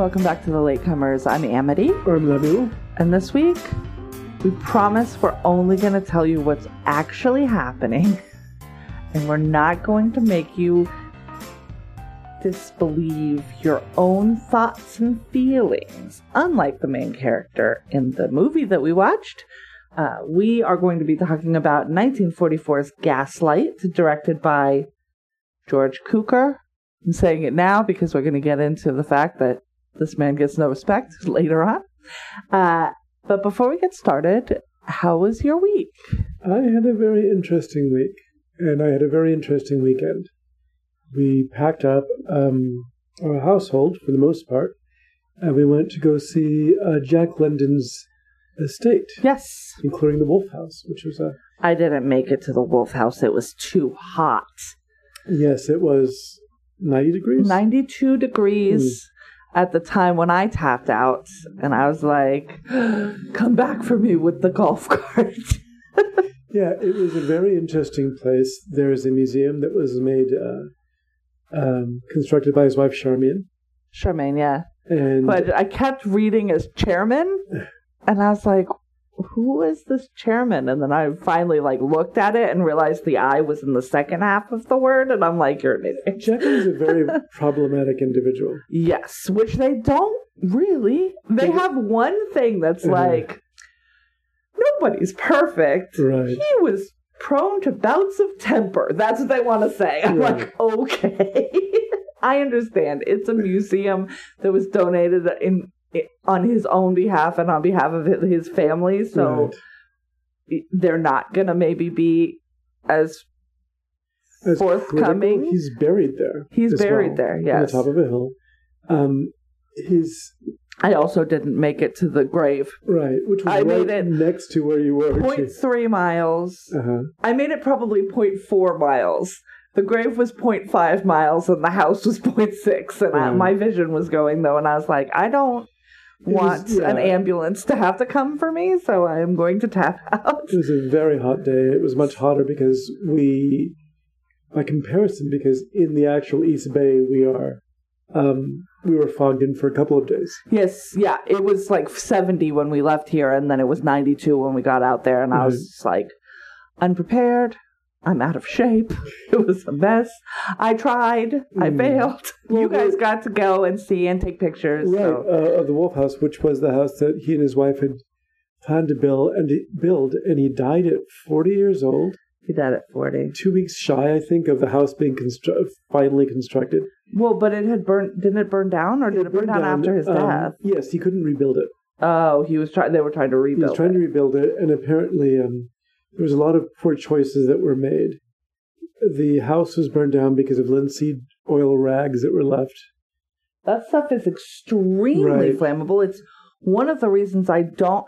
welcome back to the Latecomers. I'm Amity, I'm Lemuel. and this week we promise we're only going to tell you what's actually happening, and we're not going to make you disbelieve your own thoughts and feelings. Unlike the main character in the movie that we watched, uh, we are going to be talking about 1944's Gaslight, directed by George Cukor. I'm saying it now because we're going to get into the fact that this man gets no respect later on. Uh, but before we get started, how was your week? I had a very interesting week, and I had a very interesting weekend. We packed up um, our household for the most part, and we went to go see uh, Jack London's estate, Yes, including the Wolf House, which was a I didn't make it to the Wolf House. It was too hot. yes, it was ninety degrees. 92 degrees at the time when I tapped out, and I was like, come back for me with the golf cart. Yeah, it was a very interesting place. There is a museum that was made, uh, um, constructed by his wife Charmian, Charmaine, yeah. and But I kept reading as chairman, and I was like, who is this chairman? And then I finally like looked at it and realized the I was in the second half of the word, and I'm like, you're an idiot. Is a very problematic individual. Yes, which they don't really. They have one thing that's Uh-huh. like nobody's perfect. Right. He was prone to bouts of temper. That's what they want to say. I'm Right. like, okay. I understand. It's a museum that was donated in, on his own behalf and on behalf of his family, so Right. they're not gonna maybe be as As forthcoming. He's buried there. He's buried well, there, yes. On the top of a hill. Um, his I also didn't make it to the grave. right, which was I right made it next to where you were. Point three miles. Uh-huh. I made it probably 0.4 miles. The grave was 0.5 miles and the house was 0.6. And I, Mhm. my vision was going though, and I was like, I don't was- want an ambulance to have to come for me, so I am going to tap out. It was a very hot day. It was much hotter because we, by comparison, because in the actual East Bay we are, um, we were fogged in for a couple of days. Yes, yeah, it was like 70 when we left here, and then it was 92 when we got out there, and I was just like, unprepared. I'm out of shape. It was a mess. I tried. I Mm. failed. Well, you guys got to go and see and take pictures. Right, So. uh, of the Wolf House, which was the house that he and his wife had planned to build, and build, and he died at 40 years old. He died at 40. two weeks shy, I think, of the house being constru- finally constructed. Well, but it had burned. Didn't it burn down, or did it burn down, after his um, death? Yes, he couldn't rebuild it. Oh, he was trying. They were trying to rebuild. It. He was trying it. to rebuild it, and apparently um, there was a lot of poor choices that were made. The house was burned down because of linseed oil rags that were left. that stuff is extremely Right. flammable. It's one of the reasons I don't.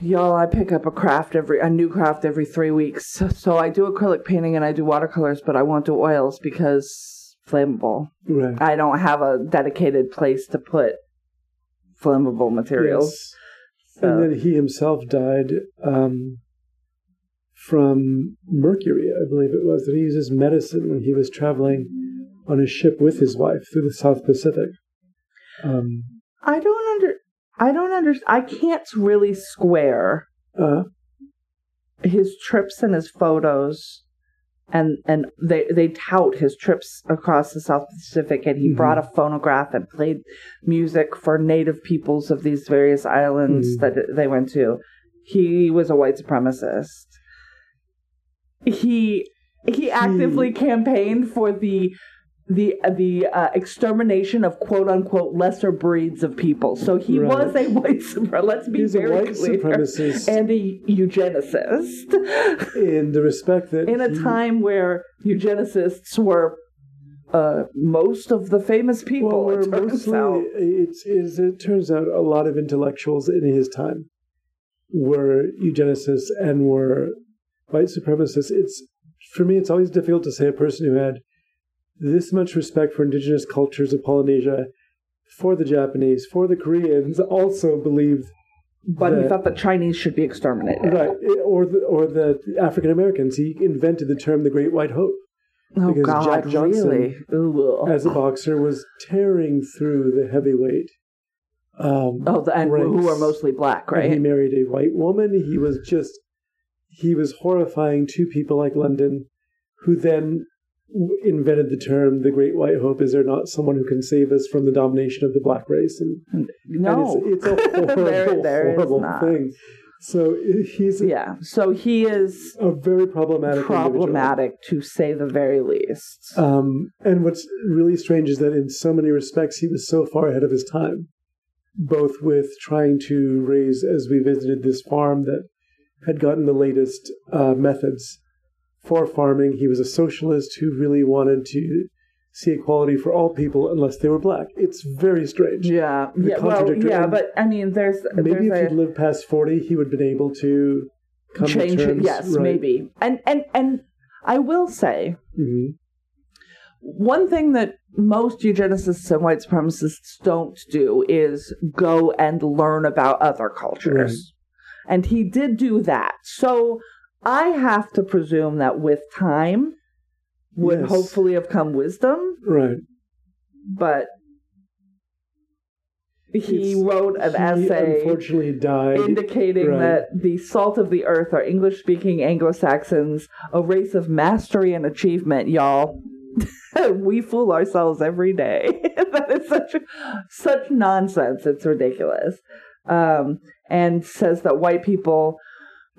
Y'all, I pick up a craft every a new craft every three weeks. So, so I do acrylic painting and I do watercolors, but I won't do oils because flammable. Right. I don't have a dedicated place to put flammable materials. Yes. So. And then he himself died um, from mercury, I believe it was, that he used as medicine when he was traveling on a ship with his wife through the South Pacific. Um, I don't under. I don't understand. I can't really square uh, his trips and his photos and and they they tout his trips across the South Pacific and he Mhm. brought a phonograph and played music for native peoples of these various islands Mhm. that they went to. He was a white supremacist. He he actively campaigned for the the the uh, extermination of quote unquote lesser breeds of people. So he Right. was a white supremacist. Let's be he's a white clear. supremacist And a eugenicist in the respect that in a he- time where eugenicists were uh, most of the famous people. well, it turns mostly out. it's is it turns out a lot of intellectuals in his time were eugenicists and were white supremacists. It's for me, it's always difficult to say a person who had this much respect for indigenous cultures of Polynesia, for the Japanese, for the Koreans, also believed But he thought that Chinese should be exterminated. right, or the, or the African Americans. He invented the term "the Great White Hope." Oh Because God, Jack Johnson, really? Ooh. as a boxer, was tearing through the heavyweight. Um, oh, the, and who ranks. are mostly black, And he married a white woman. He was just, he was horrifying to people like London, who then invented the term "the Great White Hope." Is there not someone who can save us from the domination of the black race? And, No, and it's, it's a horrible, there, there horrible thing. So he's Yeah, so he is a very problematic, individual. problematic to say the very least. Um, and what's really strange is that in so many respects, he was so far ahead of his time, both with trying to raise, as we visited this farm that had gotten the latest uh, methods for farming. He was a socialist who really wanted to see equality for all people unless they were black. It's very strange. yeah, the yeah, well, yeah, but I mean, there's Maybe if there's he'd lived past 40, he would have been able to come change. to it. terms. Yes, right. maybe, and and and I will say Mhm. one thing that most eugenicists and white supremacists don't do is go and learn about other cultures. And he did do that. So I have to presume that with time would Yes. hopefully have come wisdom, Right. but he It's- wrote an he essay unfortunately died. indicating right. that the salt of the earth are English speaking Anglo Saxons, a race of mastery and achievement, y'all. we fool ourselves every day. that is such such nonsense. It's ridiculous. Um, and says that white people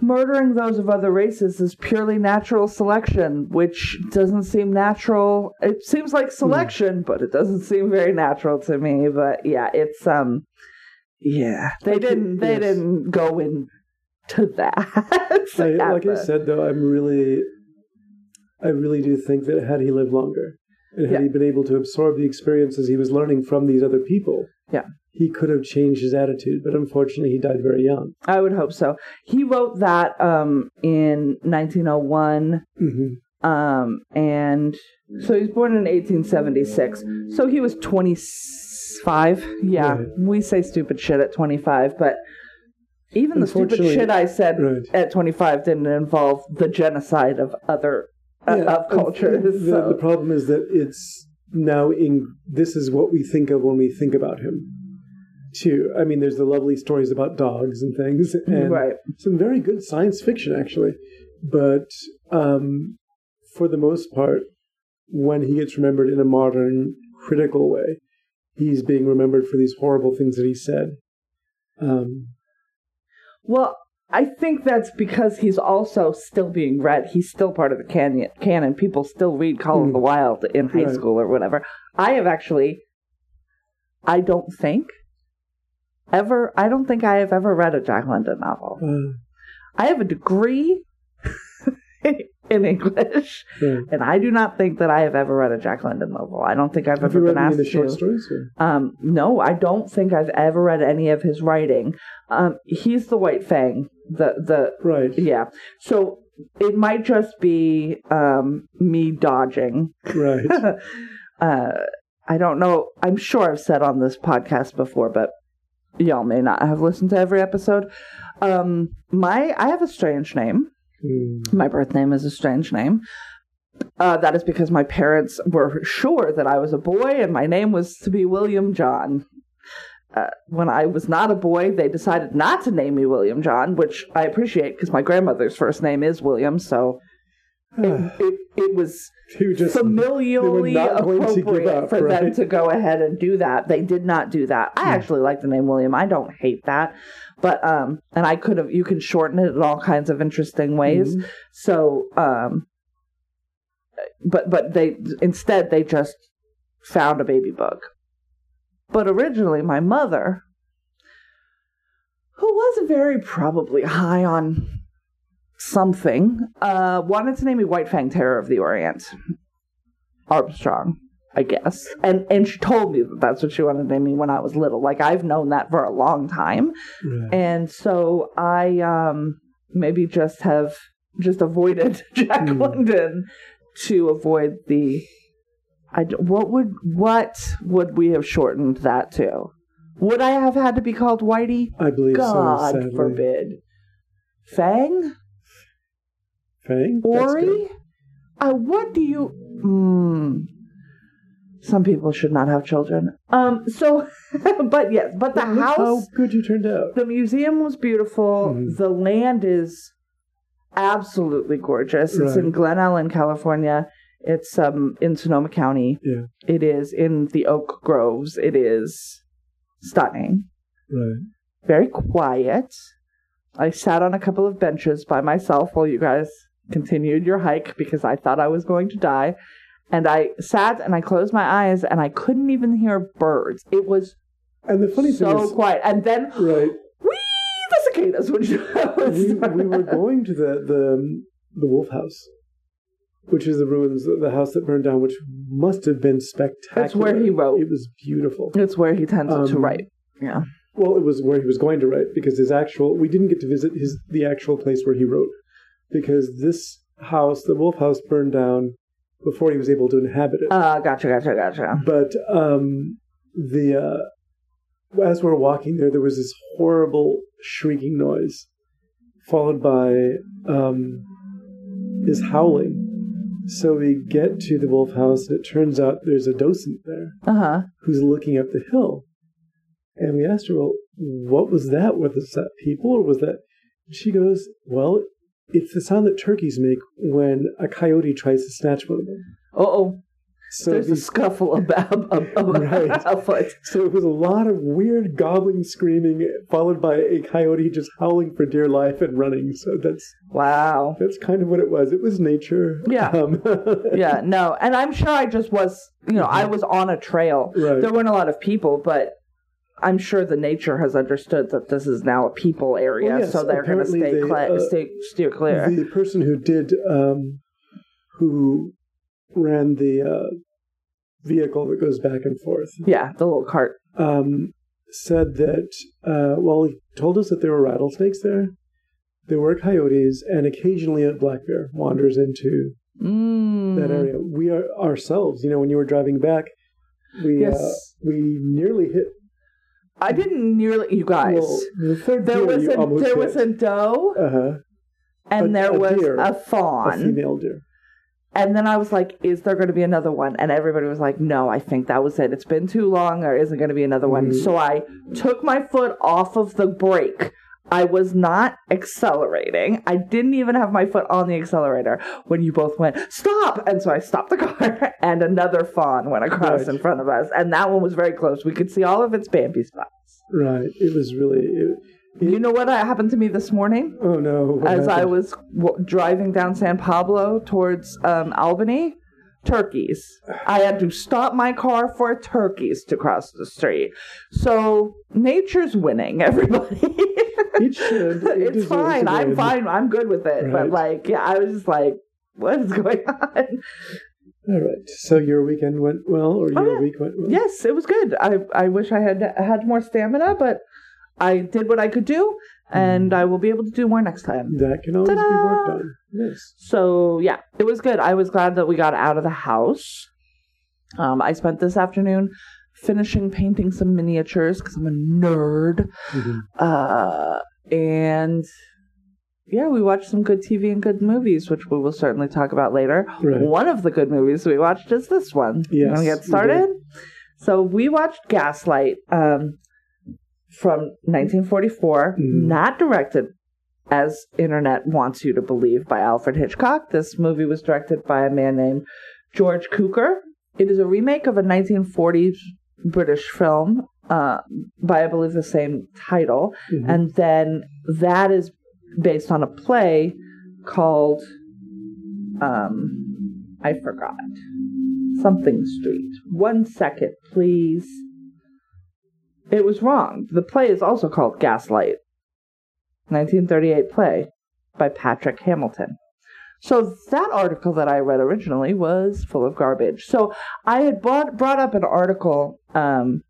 murdering those of other races is purely natural selection, which doesn't seem natural. It seems like selection, but it doesn't seem very natural to me. But yeah, it's um, yeah, they Like, didn't they yes. didn't go into that. I, like I said, though, I'm really, I really do think that had he lived longer, and had Yeah. he been able to absorb the experiences he was learning from these other people, Yeah. He could have changed his attitude. But unfortunately, he died very young. I would hope so. He wrote that um in 1901 hmm um and so he was born in 1876. So he was 25. Yeah. Right. We say stupid shit at 25, but even the stupid shit I said Right. at 25 didn't involve the genocide of other uh, Yeah, of cultures. The, so- the problem is that it's now in. This is what we think of when we think about him. Too. I mean, there's the lovely stories about dogs and things, and right. some very good science fiction actually but um, for the most part when he gets remembered in a modern critical way he's being remembered for these horrible things that he said um, Well, I think that's because he's also still being read. He's still part of the canon. Canon. People still read Call of Hmm. the Wild in high Right. school or whatever. I have actually. I don't think ever. I don't think I have ever read a Jack London novel. uh, I have a degree in English, right. and I do not think that I have ever read a Jack London novel. I don't think I've have ever been asked to. Um, no, I don't think I've ever read any of his writing. Um, he's the White Fang. The the right yeah. So it might just be um, me dodging. right uh, I don't know. I'm sure I've said on this podcast before, but y'all may not have listened to every episode. Um, my I have a strange name. Mm, My birth name is a strange name. Uh, that is because my parents were sure that I was a boy and my name was to be William John. Uh, when I was not a boy, they decided not to name me William John, which I appreciate because my grandmother's first name is William, so it, it, it was they just familially not going to give appropriate up, for them to go ahead and do that. They did not do that. I Hmm. actually like the name William. I don't hate that. But um and I could have you can shorten it in all kinds of interesting ways. Mhm. So um but but they instead they just found a baby book. But originally my mother who was very probably high on something, uh, wanted to name me White Fang Terror of the Orient. Armstrong, I guess. And and she told me that that's what she wanted to name me when I was little. Like I've known that for a long time. Right. And so I um maybe just have just avoided Jack Hmm. London to avoid the I what would what would we have shortened that to? Would I have had to be called Whitey? I believe God so. Sadly. forbid. Fang? Fang? That's. Ori? uh, what do you? Mm, some people should not have children. Um. So, but yes, but the Look house, how good you turned out. the museum was beautiful. Mhm. The land is absolutely gorgeous. It's in Glen Ellen, California. It's um in Sonoma County. Yeah, It is in the oak groves. It is stunning. right. Very quiet. I sat on a couple of benches by myself while you guys continued your hike because I thought I was going to die. And I sat and I closed my eyes and I couldn't even hear birds. It was And the funny thing so is, quiet. And then, right? whee, the cicadas would We, we were going to the the the Wolf House, which is the ruins, of the house that burned down, which must have been spectacular. That's where he wrote. It was beautiful. It's where he tends to Um, write. Yeah. Well, it was where he was going to write because his actual we didn't get to visit his the actual place where he wrote because this house, the Wolf House, burned down before he was able to inhabit it. Uh, gotcha, gotcha, gotcha. but um, the uh, as we're walking there, there was this horrible shrieking noise, followed by um, this howling. So we get to the Wolf House, and it turns out there's a docent there Uh huh. who's looking up the hill. And we asked her, well, what was that? Was that people or was that? And she goes, well, it's the sound that turkeys make when a coyote tries to snatch one of them. Oh. So There's a scuffle about, about, Right. afoot. so it was a lot of weird gobbling screaming, followed by a coyote just howling for dear life and running. So that's Wow. that's kind of what it was. It was nature. Yeah. Um, Yeah, no. And I'm sure I just was, you know, I was on a trail. Right. There weren't a lot of people, but I'm sure the nature has understood that this is now a people area, Well, yes, so they're going to stay, they, cla- uh, stay steer clear. The person who did, um, who ran the uh, vehicle that goes back and forth, yeah, the little cart. um, said that, uh, well, he told us that there were rattlesnakes there, there were coyotes, and occasionally a black bear wanders into Mm. that area. We are ourselves, you know, when you were driving back, we Yes. uh, we nearly hit. I didn't nearly, you guys. Well, the there was a there hit. was a doe uh-huh, and a- there a was deer, a a fawn. female deer. And then I was like, is there going to be another one? And everybody was like, no, I think that was it. It's been too long. There isn't going to be another one. Mhm. So I took my foot off of the brake. I was not accelerating. I didn't even have my foot on the accelerator when you both went, stop. And so I stopped the car and another fawn went across Right. in front of us. And that one was very close. We could see all of its Bambi spots. Right. It was really. It, You know what happened to me this morning? oh no! as I was w- driving down San Pablo towards um, Albany, turkeys. I had to stop my car for turkeys to cross the street. So nature's winning, everybody. It should. It it's fine. I'm fine. I'm good with it. But like, yeah, I was just like, what is going on? All right. So your weekend went well, or Oh, your yeah. week went well? yes, it was good. I I wish I had had more stamina, but I did what I could do, and I will be able to do more next time. That can always be Ta-da! worked on. Yes. So yeah, it was good. I was glad that we got out of the house. Um, I spent this afternoon finishing painting some miniatures because I'm a nerd. Mhm. Uh, and yeah, we watched some good TV and good movies, which we will certainly talk about later. Right. One of the good movies we watched is this one. You want to Yes, get we started? So we watched Gaslight um, from 1944, Mhm. not directed as internet wants you to believe by Alfred Hitchcock. This movie was directed by a man named George Cukor. It is a remake of a 1940s British film uh, by, I believe, the same title. Mhm. And then that is based on a play called, um, I forgot, something Street. One second, please. It was wrong. The play is also called Gaslight. 1938 play by Patrick Hamilton. So that article that I read originally was full of garbage. So I had brought brought up an article um,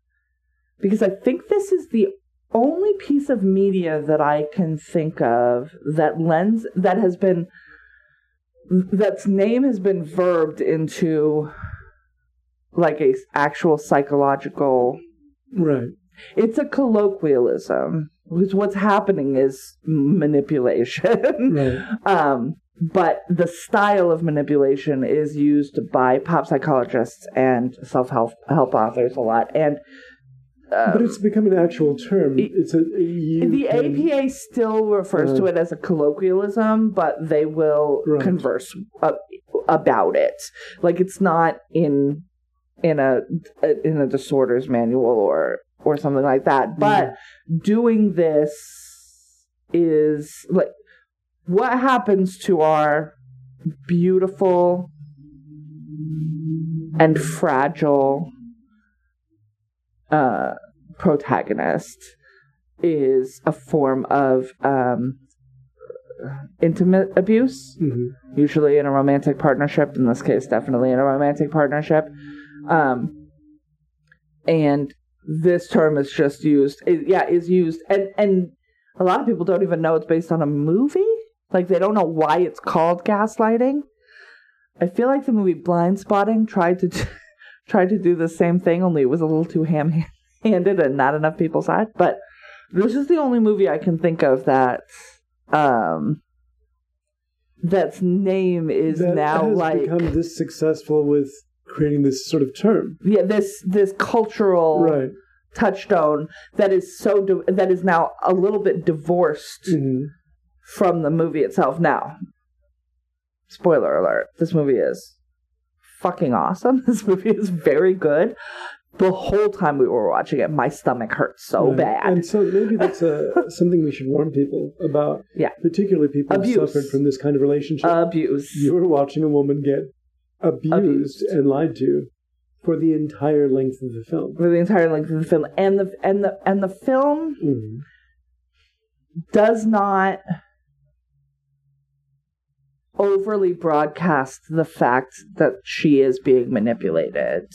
because I think this is the only piece of media that I can think of that lends that has been that's name has been verbed into like a actual psychological Right. it's a colloquialism because what's happening is manipulation Right. um but the style of manipulation is used by pop psychologists and self help help authors a lot. And um, but it's become an actual term. It's a the can- APA still refers to Uh. it as a colloquialism, but they will Right. converse about it. Like it's not in in a in a disorders manual or or something like that. But doing this is like what happens to our beautiful and fragile uh protagonist is a form of um intimate abuse Mhm. usually in a romantic partnership. In this case definitely in a romantic partnership. Um and this term is just used it, yeah is used and and a lot of people don't even know it's based on a movie. Like they don't know why it's called gaslighting. I feel like the movie Blindspotting tried to d- tried to do the same thing only it was a little too ham handed and not enough people saw it but this is the only movie i can think of that um that's name is that now has like become this successful with creating this sort of term. yeah this this cultural Right. touchstone that is so di- that is now a little bit divorced Mhm. from the movie itself now spoiler alert this movie is fucking awesome this movie is very good the whole time we were watching it my stomach hurt so Right. bad And so maybe that's a, something we should warn people about. Yeah. Particularly people Abuse. who suffered from this kind of relationship. abuse you were watching a woman get abused, Abused. and lied to for the entire length of the film. for the entire length of the film and the and the and the film Mhm. does not overly broadcast the fact that she is being manipulated.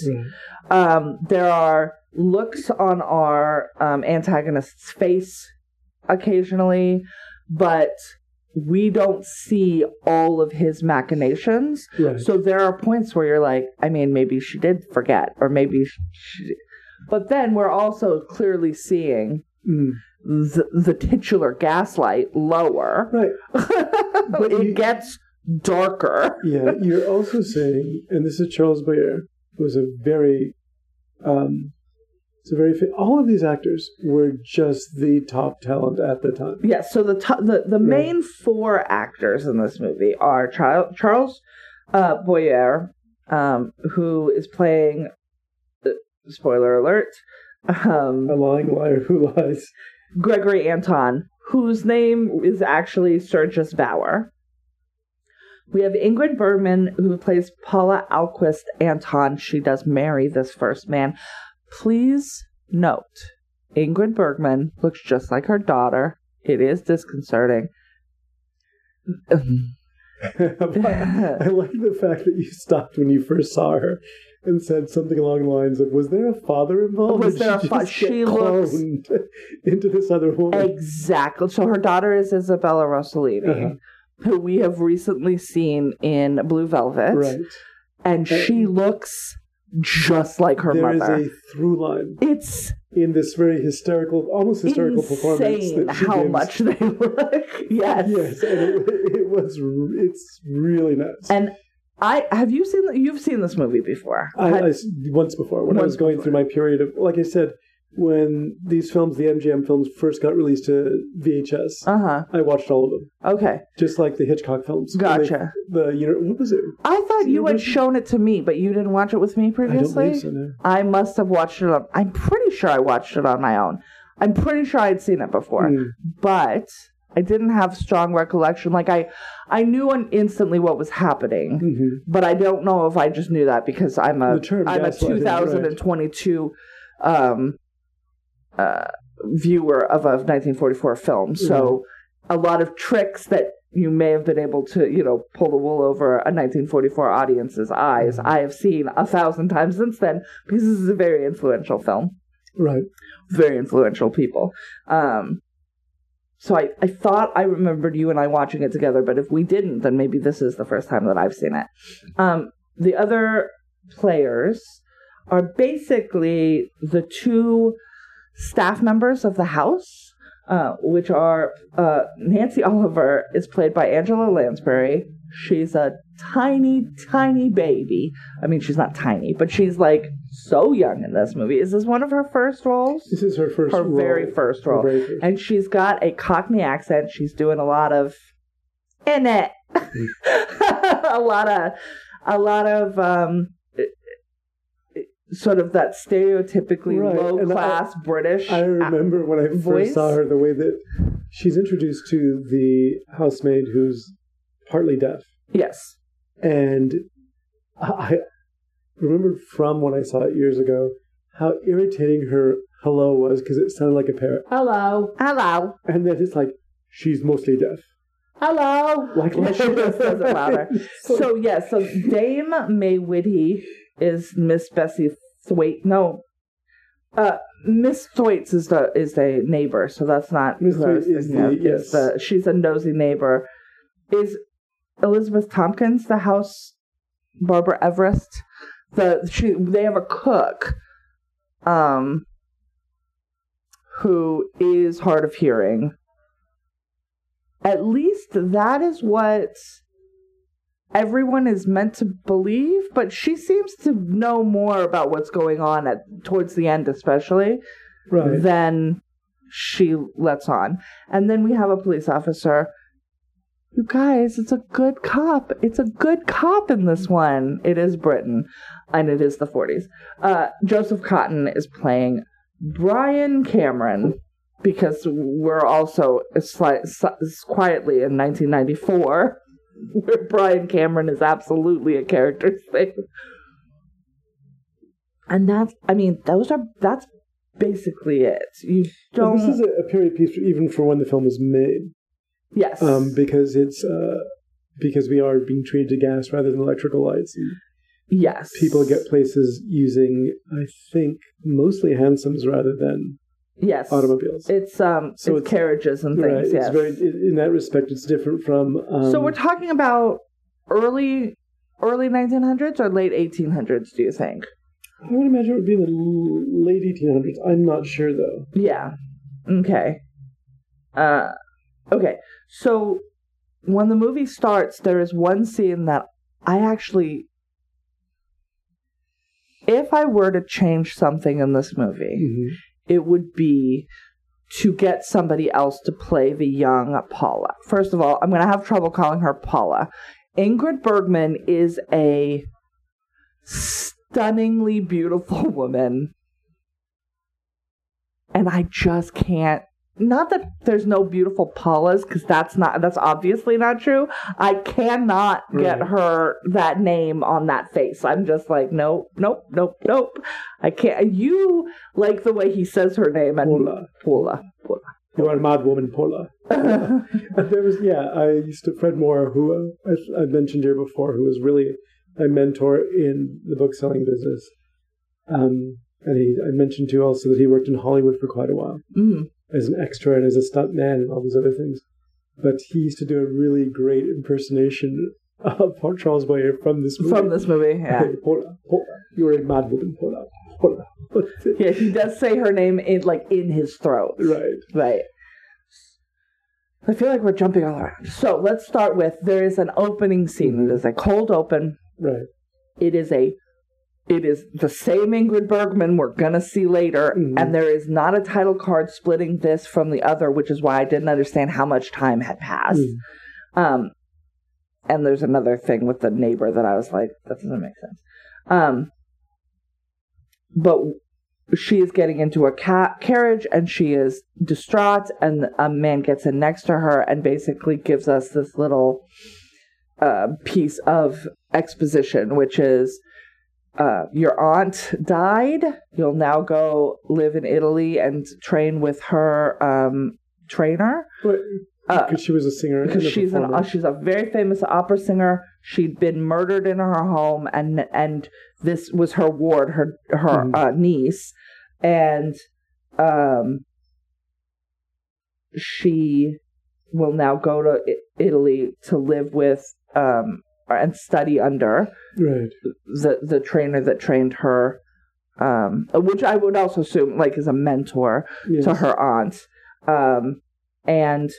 Um, there are looks on our um, antagonist's face occasionally, but we don't see all of his machinations. Right. So there are points where you're like, I mean, maybe she did forget, or maybe she. But then we're also clearly seeing Mm. the, the titular gaslight lower. Right. But it you- gets darker. Yeah, you're also saying, and this is Charles Boyer, who was a very, um, it's a very, all of these actors were just the top talent at the time. Yeah, so the t- the the main four actors in this movie are Charles Charles uh, Boyer, um, who is playing. uh, Spoiler alert. Um, A lying liar who lies. Gregory Anton, whose name is actually Sergius Bauer. We have Ingrid Bergman, who plays Paula Alquist Anton. She does marry this first man. Please note, Ingrid Bergman looks just like her daughter. It is disconcerting. I like the fact that you stopped when you first saw her and said something along the lines of, "Was there a father involved? Was there a she fa- just she looks- into this other woman?" exactly. So her daughter is Isabella Rossellini, Uh-huh. Who we have recently seen in Blue Velvet, Right. and she looks just like her There is mother. a through line It's in this very hysterical, almost hysterical performance. insane that she how gives. much they look. yes. Yes, and it, it was. It's really nuts. And I have you seen you've seen this movie before? I, Had- I once before when I was going before. through my period of, like I said, when these films, the MGM films, first got released to VHS, uh-huh. I watched all of them, Okay. just like the Hitchcock films. When they- Gotcha. The you know what was it? I thought you had shown it to me, but you didn't watch it with me previously. I don't believe so. No. I must have watched it on I'm pretty sure I watched it on my own. I'm pretty sure I'd seen it before. Mm. But I didn't have strong recollection. Like I I knew instantly what was happening. Mhm. but I don't know if I just knew that because I'm a am a gaslighting, 2022 um, uh, viewer of a 1944 film. So a lot of tricks that you may have been able to, you know, pull the wool over a 1944 audience's eyes. I have seen a thousand times since then because this is a very influential film Right. very influential people. Um, so I, I thought I remembered you and I watching it together, but if we didn't, then maybe this is the first time that I've seen it. Um, the other players are basically the two staff members of the house, uh, which are uh, Nancy Oliver is played by Angela Lansbury, She's a tiny, tiny baby. I mean, she's not tiny, but she's like so young in this movie. Is this one of her first roles? This is her first Her role. very first role. very first. And she's got a Cockney accent. She's doing a lot of in it. a lot of a lot of um sort of that stereotypically Right, low and I- class British. I remember when I first saw her, the way that she's introduced to the housemaid who's partly deaf. yes. And I remembered from when I saw it years ago how irritating her hello was because it sounded like a parrot. Hello. Hello. And then it's like, she's mostly deaf. Hello. Like Yeah, she just says it louder. So yeah, so Dame May Whitty is Miss Bessie Thwaite. No, uh, Miss Thwaites is the is a neighbor, so that's not Miss who I is thinking of. It's yes. the- she's a nosy neighbor. Is Elizabeth Tompkins the house Barbara Everest? The she they have a cook, um, who is hard of hearing. At least that is what everyone is meant to believe, but she seems to know more about what's going on at towards the end, especially right. than she lets on. And then we have a police officer. You guys, it's a good cop. It's a good cop in this one. It is Britain, and it is the 40s. Uh, Joseph Cotten is playing Brian Cameron because we're also sli- s- quietly in 1994, where Brian Cameron is absolutely a character thing. And that's, I mean, those are, that's basically it. You don't, This is a, period piece, even for when the film was made, yes. um, because it's uh, because we are being treated to gas rather than electrical lights. And yes. people get places using, I think, mostly hansoms rather than yes. automobiles. It's, um, So it's, it's- carriages and things, right. yes. It's very in that respect. It's different from. Um, so we're talking about early, early 1900s or late 1800s, do you think? I would imagine it would be the late 1800s. I'm not sure though. Yeah. Okay. Uh okay. So when the movie starts, there is one scene that I actually if I were to change something in this movie, Mhm. It would be to get somebody else to play the young Paula. First of all, I'm going to have trouble calling her Paula. Ingrid Bergman is a stunningly beautiful woman. And I just can't not that there's no beautiful Paulas cuz that's not that's obviously not true. I cannot get Right. her that name on that face. I'm just like nope, nope, nope, nope. I can't you like the way he says her name and Paula. Paula. Paula. You are a mad woman, Paula. There was, yeah, I used to, Fred Moore, who uh, I, I mentioned here before, who was really my mentor in the book selling business. Um, and he, I mentioned too also that he worked in Hollywood for quite a while Mm. As an extra and as a stunt man and all these other things. But he used to do a really great impersonation of Port Charles Boyer from this movie. From this movie, yeah. Paula, Paula, you're a mad woman, Paula. Yeah, he does say her name in like in his throat. right. Right. I feel like we're jumping all around. So let's start with there is an opening scene. It is a cold open. Right. It is a it is the same Ingrid Bergman we're gonna see later, Mhm. and there is not a title card splitting this from the other, which is why I didn't understand how much time had passed. Mm. Um, and there's another thing with the neighbor that I was like, that doesn't make sense. Um, but she is getting into a ca- carriage and she is distraught, and a man gets in next to her and basically gives us this little uh, piece of exposition, which is. Uh, your aunt died. You'll now go live in Italy and train with her um, trainer. But, Uh, because she was a singer. because a she's performer. uh, she's a very famous opera singer. She'd been murdered in her home, and and this was her ward, her her Mhm. uh, niece, and um, she will now go to Italy to live with um and study under Right. the the trainer that trained her, um, which I would also assume like is a mentor Yes. to her aunt. Um, and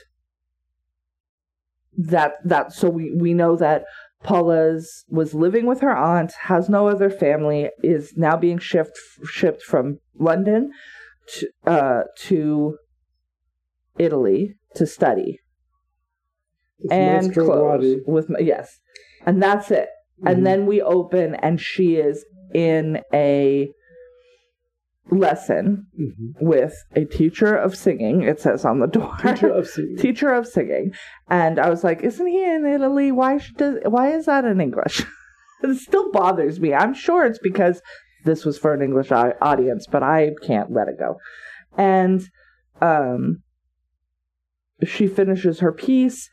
that that so we we know that Paula's was living with her aunt, has no other family, is now being shipped shipped from London to, uh, to Italy to study With and clothes with yes, and that's it. Mhm. And then we open, and she is in a lesson Mhm. with a teacher of singing. It says on the door. Teacher of singing. teacher of singing, and I was like, "Isn't he in Italy? Why does, why is that in English?" it still bothers me. I'm sure it's because this was for an English audience, but I can't let it go. And um, she finishes her piece.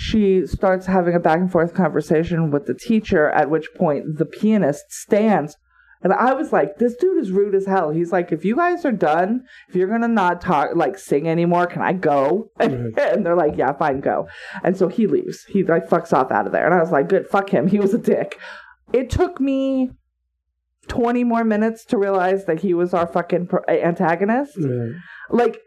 She starts having a back and forth conversation with the teacher, at which point the pianist stands. And I was like, this dude is rude as hell. He's like, if you guys are done, if you're gonna not talk, like sing anymore, can I go? Right. and they're like, yeah, fine, go. And so he leaves. He like fucks off out of there. And I was like, good, fuck him. He was a dick. It took me 20 more minutes to realize that he was our fucking pro- antagonist Right. like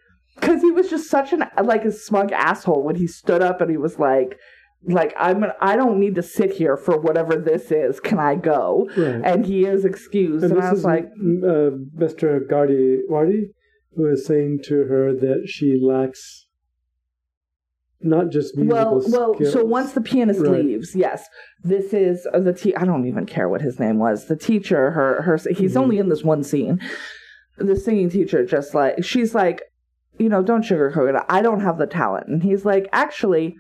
because he was just such an like a smug asshole when he stood up and he was like like i'm an, i don't need to sit here for whatever this is can i go Right. and he is excused And and, this i was is like uh, Mr. Gardi Wardi, who is saying to her that she lacks not just musical well well skills. so once the pianist Right. leaves yes this is uh, the te- i don't even care what his name was the teacher her her he's Mhm. only in this one scene the singing teacher just like she's like you know don't sugarcoat it. I don't have the talent. And he's like actually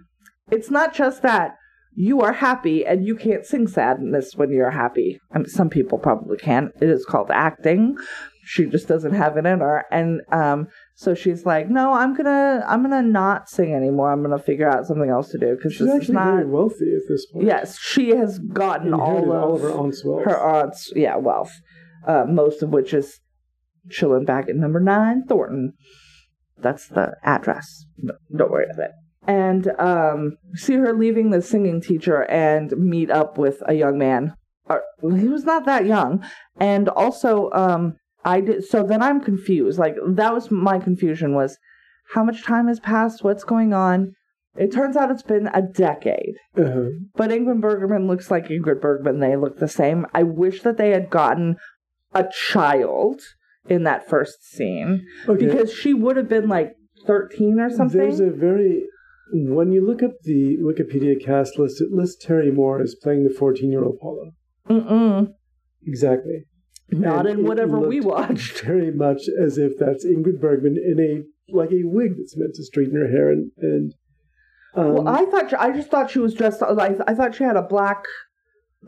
it's not just that you are happy and you can't sing sadness when you're happy. I mean, some people probably can it is called acting. She just doesn't have it in her. And um so she's like no i'm gonna i'm gonna not sing anymore. I'm gonna figure out something else to do because she's this actually not very wealthy at this point. yes she has gotten all of, all of her aunt's wealth. her aunt's yeah wealth uh most of which is chilling back at number nine thornton that's the address. No- don't worry about it and um see her leaving the singing teacher and meet up with a young man. Uh, he was not that young. And also um i did so then i'm confused. Like that was my confusion was how much time has passed? What's going on? It turns out it's been a decade. Uh-huh. but Ingrid Bergman looks like Ingrid Bergman. They look the same. I wish that they had gotten a child in that first scene Okay. because she would have been like 13 or something. There's a very when you look up the Wikipedia cast list, it lists Terry Moore as playing the 14 year old Paula. Mm-mm. Exactly. Not And in whatever we watched. Very much as if that's Ingrid Bergman in a like a wig that's meant to straighten her hair and and. Um, well, I thought I just thought she was dressed. I, I thought she had a black,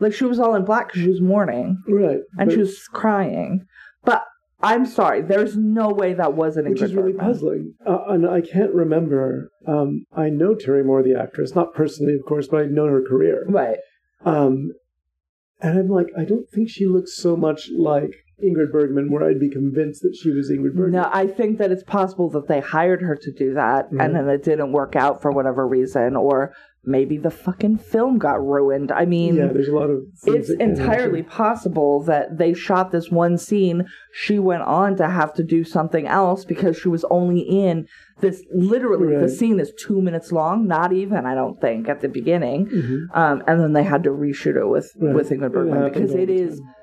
like she was all in black because she was mourning right, and she was crying. But I'm sorry, there's no way that wasn't which is really Bergman. puzzling. Uh, and I can't remember. Um, I know Terry Moore, the actress, not personally, of course, but I know her career. Right. Um, and I'm like, I don't think she looks so much like Ingrid Bergman, where I'd be convinced that she was Ingrid Bergman. No, I think that it's possible that they hired her to do that Mhm. and then it didn't work out for whatever reason, or maybe the fucking film got ruined. I mean, yeah, there's a lot of. it's entirely happen. possible that they shot this one scene. She went on to have to do something else because she was only in this. Literally, the scene is two minutes long. Not even, I don't think, at the beginning. Mhm. Um, and then they had to reshoot it with Right. with Ingrid Bergman happens because it is time.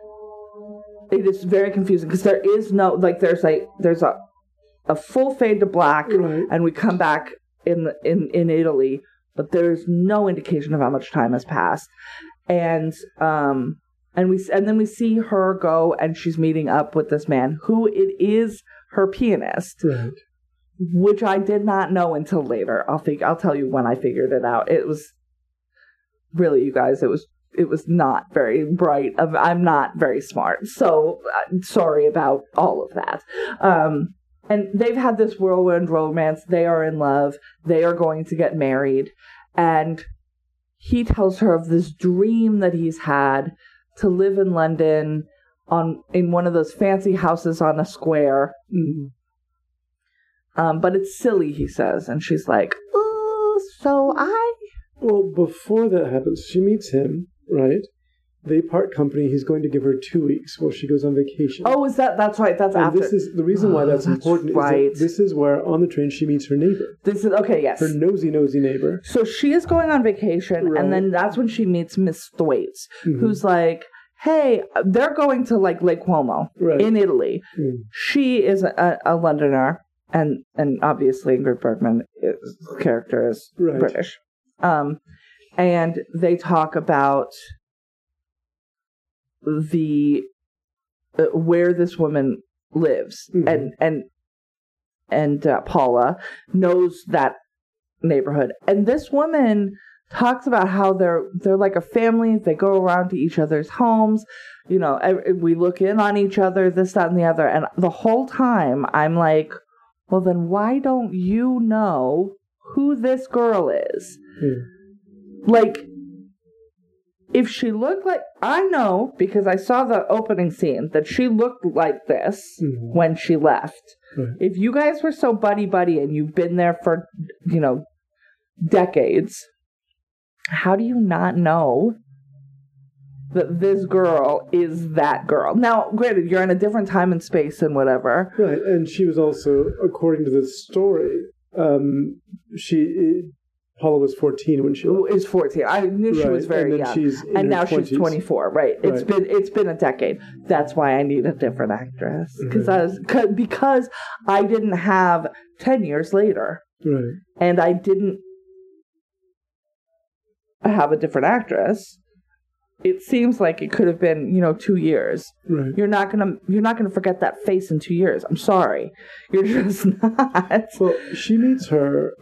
it is very confusing because there is no like there's a there's a a full fade to black Right. and we come back in the, in in Italy but there's no indication of how much time has passed. And um and we and then we see her go and she's meeting up with this man who it is her pianist Right. which I did not know until later. I'll think I'll tell you when I figured it out. It was really you guys it was it was not very bright of i'm not very smart so uh, sorry about all of that. Um and they've had this whirlwind romance. They are in love. They are going to get married and he tells her of this dream that he's had to live in london on in one of those fancy houses on a square Mhm. um but it's silly he says and she's like oh so i Well, before that happens, she meets him, right? They part company. He's going to give her two weeks while she goes on vacation. Oh, is that that's right? That's and after. this is the reason why Oh, that's, that's important. right. Is this is where on the train she meets her neighbor, This is okay. Yes. her nosy, nosy neighbor. So she is going on vacation, Right. and then that's when she meets Miss Thwaites, Mhm. who's like, "Hey, they're going to like Lake Como Right. in Italy. Mm. She is a, a Londoner, and and obviously Ingrid Bergman character is Right. British. Um, and they talk about the uh, where this woman lives, Mhm. and and and uh, Paula knows that neighborhood, and this woman talks about how they're they're like a family. They go around to each other's homes. You know, we look in on each other, this, that, and the other. And the whole time, I'm like, well, then why don't you know who this girl is? Yeah. Like, if she looked like I know because I saw the opening scene that she looked like this Mhm. when she left. Right. If you guys were so buddy buddy and you've been there for you know decades, how do you not know that this girl is that girl? Now, granted, you're in a different time and space and whatever. Right, and she was also, according to the story, um, she Paula was fourteen when she left. Is 14. I knew she was very and young. and now 20s. she's 24 right it's Right. been it's been a decade that's why i need a different actress mm-hmm. because Right. i was cause, because i didn't have 10 years later Right, and i didn't have a different actress it seems like it could have been you know two years right. you're not gonna you're not gonna forget that face in two years i'm sorry you're just not Well, she meets her.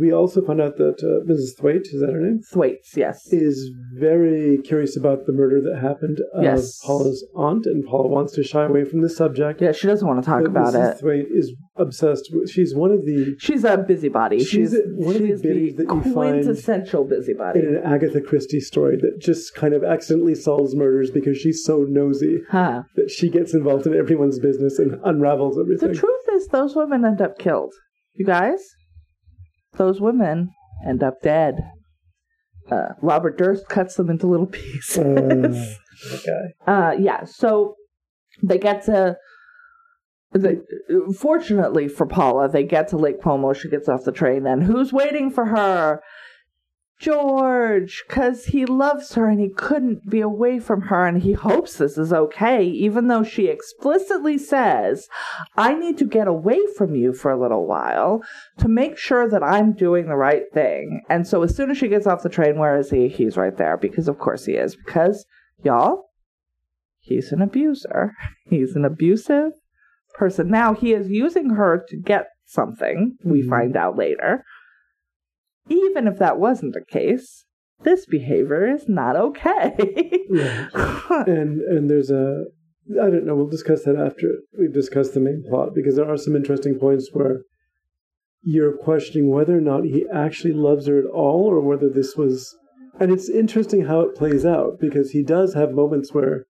We also found out that uh, Mrs. Thwaite, is that her name, thwaites yes is very curious about the murder that happened of Yes. Paula's aunt, and Paula wants to shy away from the subject. yeah she doesn't want to talk But about Mrs. it Thwaite is obsessed with. She's one of the She's a busybody. She's She's, one of the the that you find quintessential busybody. in an Agatha Christie story that just kind of accidentally solves murders because she's so nosy Huh. that she gets involved in everyone's business and unravels everything. The truth is, those women end up killed. You guys, those women end up dead. Uh, Robert Durst cuts them into little pieces. Uh, okay. Uh, yeah, so they get to. They, fortunately for Paula, they get to Lake Como. She gets off the train, and who's waiting for her? George, because he loves her and he couldn't be away from her, and he hopes this is okay, even though she explicitly says, I need to get away from you for a little while to make sure that I'm doing the right thing. And so as soon as she gets off the train, where is he? He's right there, because of course he is. Because, y'all, he's an abuser. He's an abusive person. Now, he is using her to get something, we Mhm. find out later. Even if that wasn't the case, this behavior is not okay. Right. And and there's a I don't know. We'll discuss that after we've discussed the main plot because there are some interesting points where you're questioning whether or not he actually loves her at all, or whether this was. And it's interesting how it plays out because he does have moments where.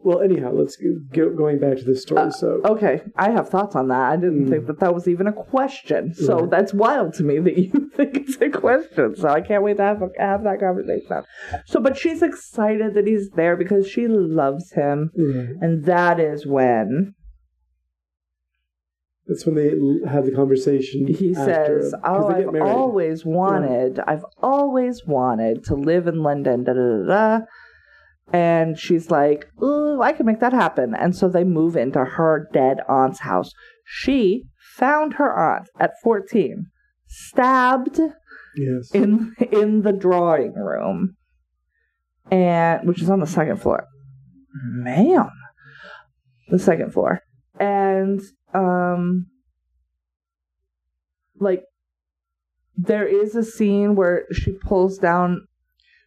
Well, anyhow, let's go going back to the story. Uh, so okay, I have thoughts on that. I didn't Mm. think that that was even a question. So Right. that's wild to me that you think it's a question. So I can't wait to have, have that conversation. So, but she's excited that he's there because she loves him. Right. And that is when that's when they have the conversation. he after, says, "Oh, I've married. always wanted, I've always wanted to live in London." Da da da da. And she's like, "Ooh, I can make that happen." And so they move into her dead aunt's house. She found her aunt at fourteen, stabbed Yes. in in the drawing room, and which is on the second floor. Man, the second floor, and um, like there is a scene where she pulls down.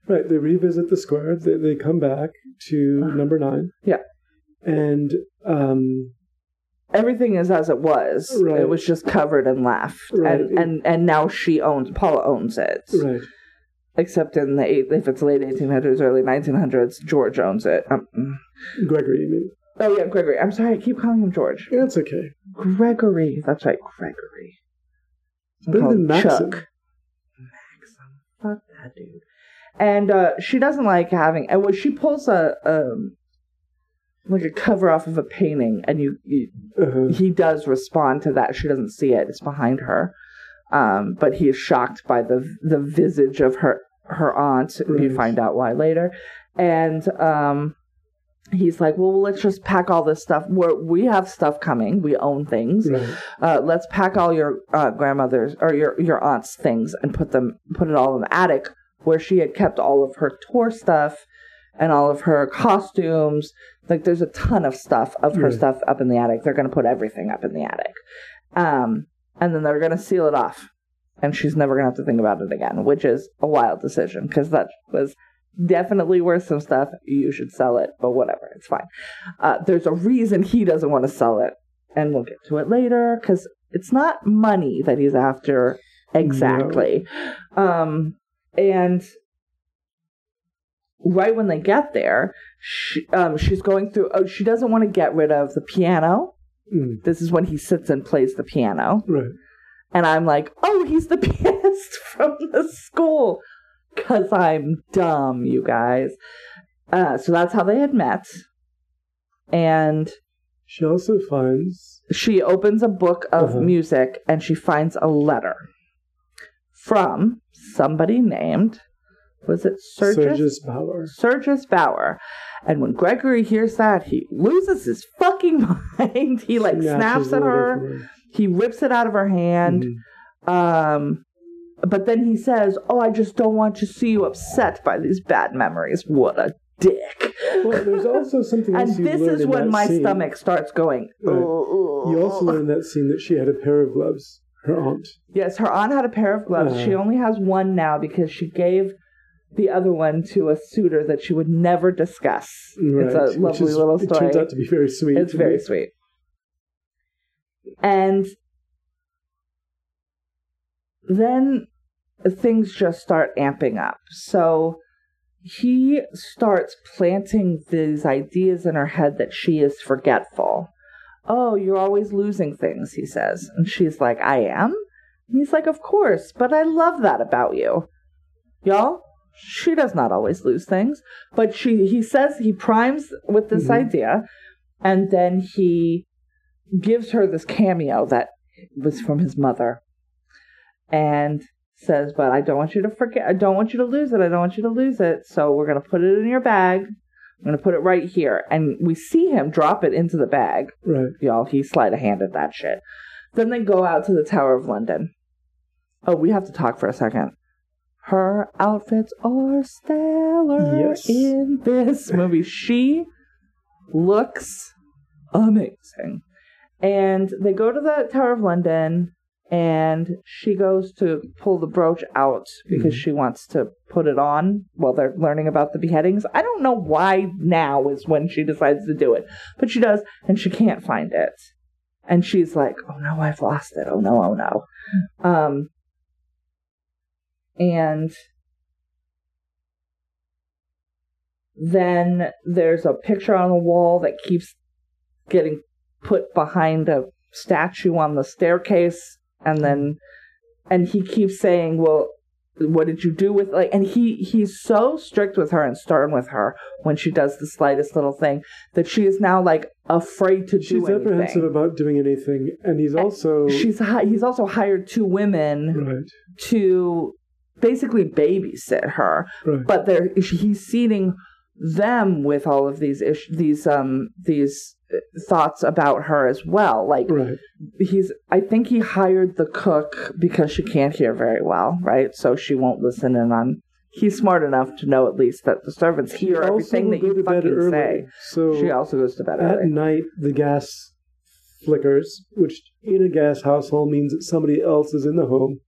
Right, they revisit the square. They, they come back to number nine. Yeah. And um, Everything is as it was. Right. It was just covered and left, Right. and and and now she owns. Paula owns it. right, Except in the eight, if it's late 1800s, early 1900s, George owns it. Um, Gregory, you mean? oh yeah, Gregory. I'm sorry, I keep calling him George. It's okay. Gregory. That's right, Gregory. Better than Maxim. Chuck. Maxim. Fuck that dude. And uh, she doesn't like having. And when she pulls a um, like a cover off of a painting, and you, you Uh-huh. he does respond to that. She doesn't see it; it's behind her. Um, but he is shocked by the the visage of her her aunt. You find out why later, and um, he's like, "Well, let's just pack all this stuff. We're, we have stuff coming. We own things. Right. Uh, let's pack all your uh, grandmother's or your your aunt's things and put them put it all in the attic where she had kept all of her tour stuff and all of her costumes. Like there's a ton of stuff of her stuff up in the attic. They're going to put everything up in the attic. Um, and then they're going to seal it off. And she's never going to have to think about it again, which is a wild decision because that was definitely worth some stuff. You should sell it, but whatever, it's fine. Uh, there's a reason he doesn't want to sell it, and we'll get to it later because it's not money that he's after exactly. Um, and right when they get there, she, um, she's going through. Oh, she doesn't want to get rid of the piano. Mm. This is when he sits and plays the piano. Right. And I'm like, oh, he's the pianist from the school. Because I'm dumb, you guys. Uh, so that's how they had met. And She also finds she opens a book of Uh-huh. music and she finds a letter from somebody named, was it Sergius? Sergius Bauer. Sergius Bauer. And when Gregory hears that, he loses his fucking mind. he like snaps at her. her. He rips it out of her hand. Mhm. Um, but then he says, "Oh, I just don't want to see you upset by these bad memories." What a dick! Well, there's also something and this is when my scene. stomach starts going. Right. You also learn that scene that she had a pair of gloves. Her aunt. Yes, her aunt had a pair of gloves. She only has one now because she gave the other one to a suitor that she would never discuss. Right. It's a lovely is- little story. It turns out to be very sweet. It's very sweet. And then things just start amping up. So he starts planting these ideas in her head that she is forgetful. Oh, you're always losing things, he says. And she's like, I am? And he's like, Of course, but I love that about you. Y'all, she does not always lose things. But she he says he primes with this Mhm. idea, and then he gives her this cameo that was from his mother. And says, But I don't want you to forget I don't want you to lose it. I don't want you to lose it. So we're gonna put it in your bag. I'm gonna put it right here. And we see him drop it into the bag Right. y'all. He sleight of handed that shit. Then they go out to the Tower of London. Oh, we have to talk for a second. Her outfits are stellar Yes. in this movie. She looks amazing. And they go to the Tower of London and she goes to pull the brooch out because Mhm. she wants to put it on while they're learning about the beheadings. I don't know why now is when she decides to do it, but she does, and she can't find it. And she's like, "Oh no, I've lost it. Oh no, oh no." Um, and then there's a picture on the wall that keeps getting put behind a statue on the staircase and then and he keeps saying well what did you do with like and he he's so strict with her and stern with her when she does the slightest little thing that she is now like afraid to do it? She's do apprehensive anything. about doing anything, and he's also she's hi- he's also hired two women right. to basically babysit her Right. but they're he's seeding them with all of these ish, these um these thoughts about her as well like right. he's i think he hired the cook because she can't hear very well right so she won't listen in on he's smart enough to know at least that the servants She hear everything that you fucking early. say So she also goes to bed at early night, the gas flickers, which in a gas household means that somebody else is in the home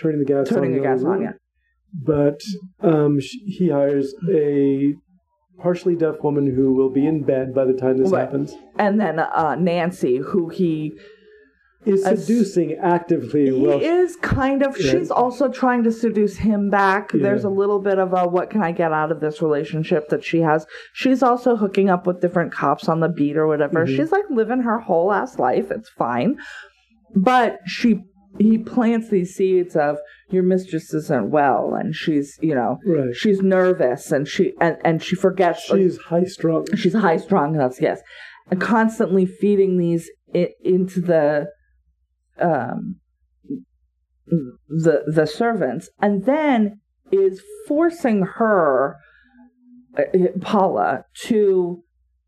turning the gas turning on. in the gas on yeah But um, sh- he hires a partially deaf woman who will be in bed by the time this Right. happens. and then uh nancy who he Is seducing actively. He well, is kind of. Yeah. She's also trying to seduce him back. Yeah. There's a little bit of a what can I get out of this relationship that she has. She's also hooking up with different cops on the beat or whatever. Mhm. She's like living her whole ass life. It's fine. But she he plants these seeds of your mistress isn't well and she's you know Right. she's nervous and she and, and she forgets She's high strung. she's high strung that's yes and constantly feeding these into the um the the servants and then is forcing her uh, paula to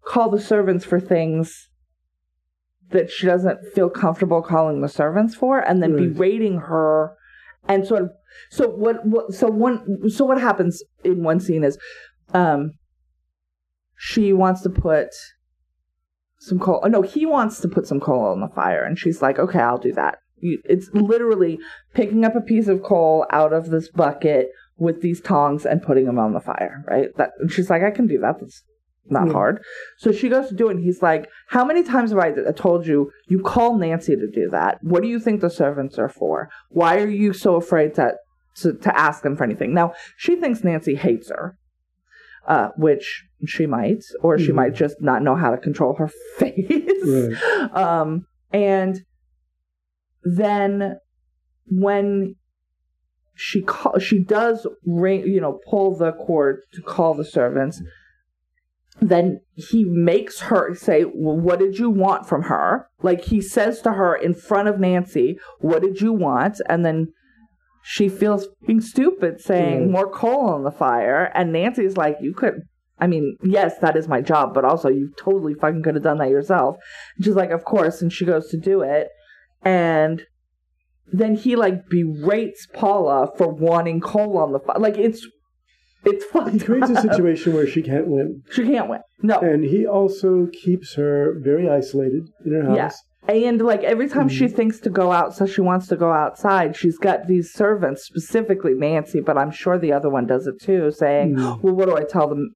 call the servants for things that she doesn't feel comfortable calling the servants for and then Right. berating her and sort of so what, what so one so what happens in one scene is um she wants to put some coal oh no he wants to put some coal on the fire and she's like okay i'll do that. You- it's literally picking up a piece of coal out of this bucket with these tongs and putting them on the fire right? That and she's like i can do that. That's not Yeah. hard so she goes to do it and he's like how many times have I told you you call nancy to do that what do you think the servants are for why are you so afraid to to, to ask them for anything now she thinks nancy hates her uh, which she might, or she Mhm. might just not know how to control her face. Right. Um, and then when she call, she does ring, you know, pull the cord to call the servants. Then he makes her say, well, "What did you want from her?" Like he says to her in front of Nancy, "What did you want?" And then she feels being stupid saying Mm. more coal on the fire and nancy's like you could i mean yes that is my job but also you totally fucking could have done that yourself and she's like of course and she goes to do it and then he like berates paula for wanting coal on the fire like it's it's He fucking creates a situation where she can't win. she can't win no And he also keeps her very isolated in her house. Yeah. And like every time she Mm. thinks to go out, so she wants to go outside, she's got these servants, specifically Nancy, but I'm sure the other one does it too, saying, Mm. "Well, what do I tell them?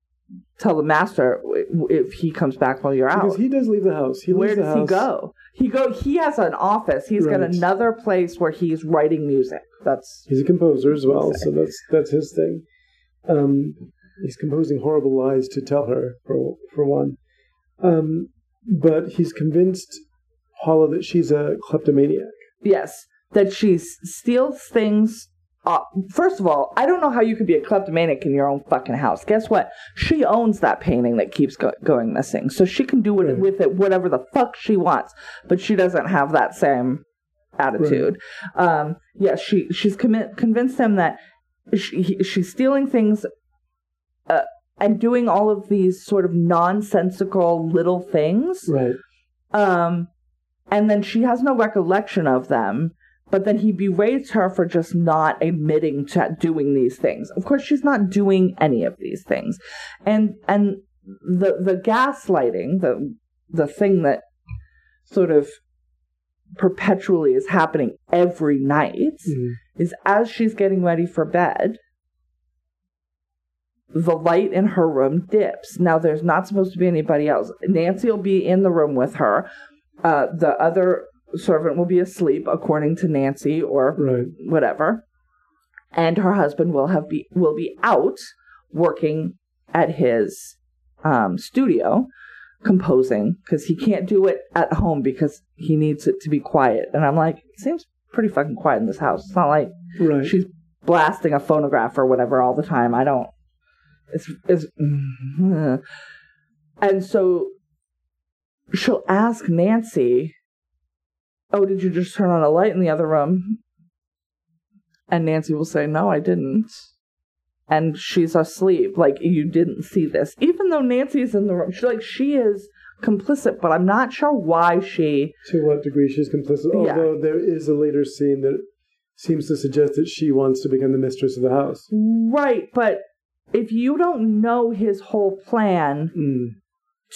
Tell the master if he comes back while you're out. Because he does leave the house. He Where does he go? He go. He has an office. He's got another place where he's writing music. That's He's a composer as well, so that's that's his thing. Um, he's composing horrible lies to tell her for for one, um, but he's convinced Paula that she's a kleptomaniac. yes, that she steals things. Uh, first of all, I don't know how you could be a kleptomaniac in your own fucking house. Guess what? She owns that painting that keeps go- going missing, so she can do with it, Right. with it whatever the fuck she wants. But she doesn't have that same attitude. Um, yeah, she she's commi- convinced him that she, she's stealing things uh, and doing all of these sort of nonsensical little things. Right. Um, and then she has no recollection of them. But then he berates her for just not admitting to doing these things. Of course, she's not doing any of these things, and and the the gaslighting, the the thing that sort of perpetually is happening every night Mhm. is as she's getting ready for bed, the light in her room dips. Now, there's not supposed to be anybody else. Nancy will be in the room with her. Uh, the other servant will be asleep, according to Nancy, or Right. whatever. And her husband will have be will be out working at his um, studio composing because he can't do it at home because he needs it to be quiet. And I'm like, it seems pretty fucking quiet in this house. It's not like Right. she's blasting a phonograph or whatever all the time. I don't. It's it's. And so she'll ask Nancy, "Oh, did you just turn on a light in the other room?" And Nancy will say, "No, I didn't." And she's asleep. Like you didn't see this, even though Nancy's in the room. She like she is complicit, but I'm not sure why she. to what degree she's complicit. Yeah. Although there is a later scene that seems to suggest that she wants to become the mistress of the house. Right, but if you don't know his whole plan, Mm.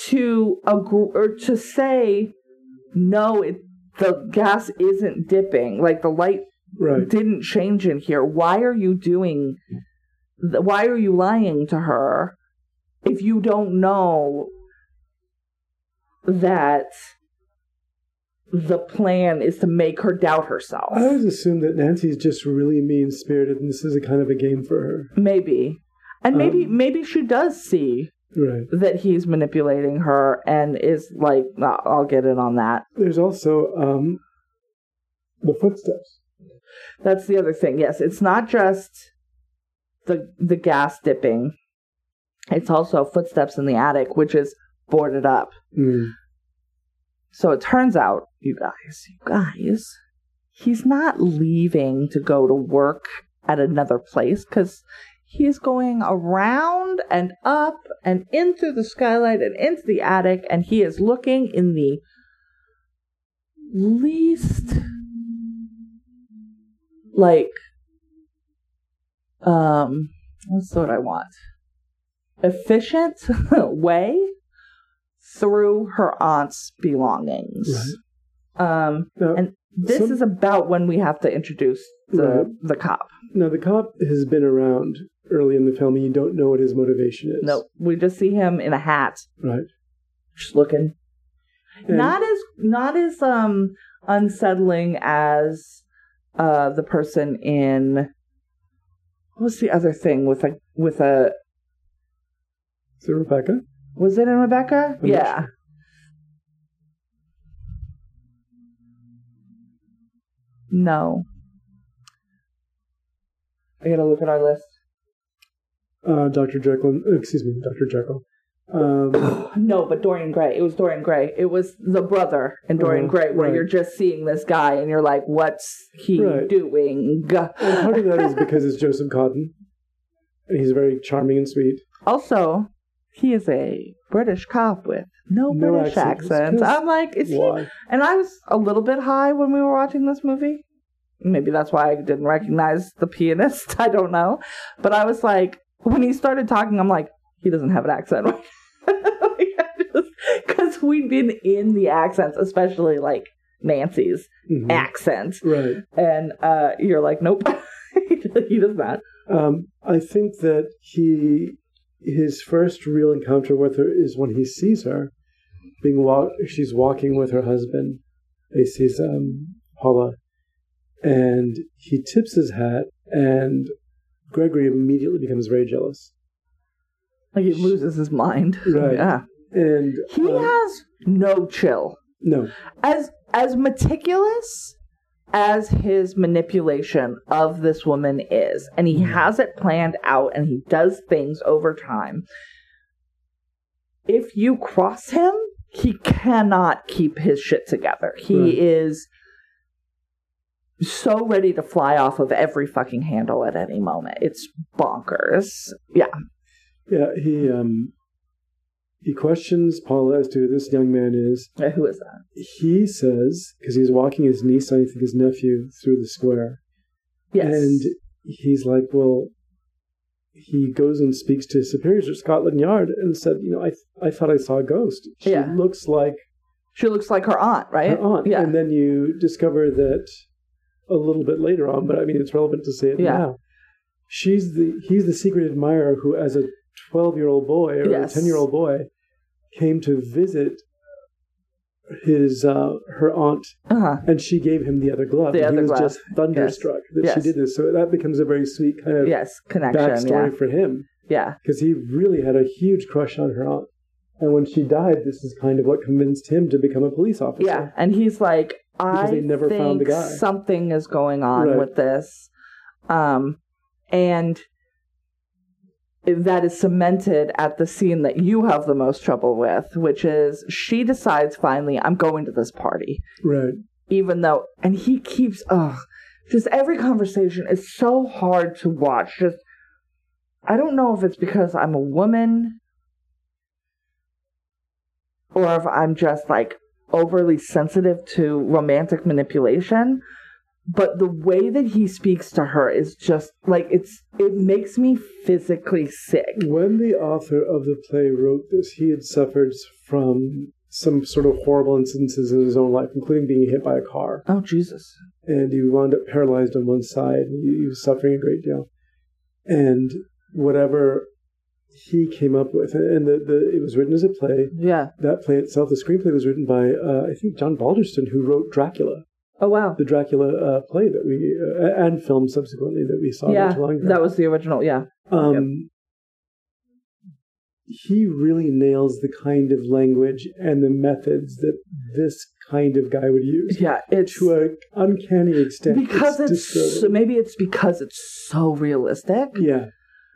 to agree or to say no it, the gas isn't dipping like the light Right. didn't change in here why are you doing why are you lying to her if you don't know that the plan is to make her doubt herself I always assume that Nancy's just really mean spirited and this is a kind of a game for her. maybe and maybe Um, maybe she does see Right. that he's manipulating her and is like "Nah, i'll get in on that There's also um, the footsteps. That's the other thing. Yes, it's not just the the gas dipping. It's also footsteps in the attic, which is boarded up. Mm. So it turns out, you guys, you guys, he's not leaving to go to work at another place because he's going around and up and in through the skylight and into the attic, and he is looking in the least like um what's the word I want? Efficient way through her aunt's belongings. Right. Um Now, and this some- is about when we have to introduce the Right. the cop. now the cop has been around early in the film, and you don't know what his motivation is. No, we just see him in a hat, Right. just looking. And- not as not as um unsettling as uh the person in what's the other thing with a with a Is it Rebecca? was it in Rebecca? I'm yeah. No. I gotta look at our list. Uh, Dr. Jekyll. Excuse me, Dr. Jekyll. Um, No, but Dorian Gray. It was Dorian Gray. It was the brother in Dorian Uh-huh, Gray, where right. you're just seeing this guy and you're like, what's he Right. doing? and part of that is because it's Joseph Cotten. And he's very charming and sweet. Also, he is a British cop with no, No British accents. accent. It's 'cause- I'm like, is he? And I was a little bit high when we were watching this movie. Maybe that's why I didn't recognize the pianist. I don't know. But I was like, when he started talking, I'm like, he doesn't have an accent. Because we've been in the accents, especially like Nancy's Mhm. accent. Right. And uh, you're like, nope, he does not. Um, I think that he his first real encounter with her is when he sees her being walk. She's walking with her husband. He sees um, Paula, and he tips his hat, and Gregory immediately becomes very jealous. Like he loses his mind. Right. Yeah. And He um, has no chill. no, As as meticulous as his manipulation of this woman is, and he Mhm. has it planned out and he does things over time. If you cross him, he cannot keep his shit together. He Right. is so ready to fly off of every fucking handle at any moment. It's bonkers. Yeah. yeah, he um, he questions Paula as to who this young man is. Uh, Who is that? He says because he's walking his niece, I think his nephew, through the square. Yes. And he's like, well, he goes and speaks to his superiors at Scotland Yard and said, you know, I I thought I saw a ghost. She Yeah. looks like she looks like her aunt, right? her aunt. Yeah. And then you discover that a little bit later on, but I mean, it's relevant to say it Yeah. now. She's the he's the secret admirer who, as a twelve year old boy or Yes. a ten year old boy, came to visit his uh, her aunt uh-huh. and she gave him the other glove. The and other he was glove. just thunderstruck that Yes. she did this. So that becomes a very sweet kind of Yes, connection. backstory Yeah. for him Yeah. because he really had a huge crush on her aunt. And when she died, this is kind of what convinced him to become a police officer. Yeah. And he's like, I never think found the guy. something is going on Right. with this. Um, and that is cemented at the scene that you have the most trouble with, which is she decides finally, I'm going to this party. Right. even though and he keeps ugh just every conversation is so hard to watch just i don't know if it's because i'm a woman or if i'm just like overly sensitive to romantic manipulation but the way that he speaks to her is just like it's it makes me physically sick When the author of the play wrote this, he had suffered from some sort of horrible instances in his own life, including being hit by a car. oh jesus And he wound up paralyzed on one side. And he, he was suffering a great deal. And whatever he came up with, and the, the it was written as a play. yeah That play itself, the screenplay was written by, uh, I think, John Balderston, who wrote Dracula, oh wow the Dracula uh, play that we, uh, and film subsequently that we saw yeah long ago. that was the original yeah Um, he really nails the kind of language and the methods that this kind of guy would use Yeah, it's to an uncanny extent. because it's, disturbing. maybe it's because it's so realistic yeah,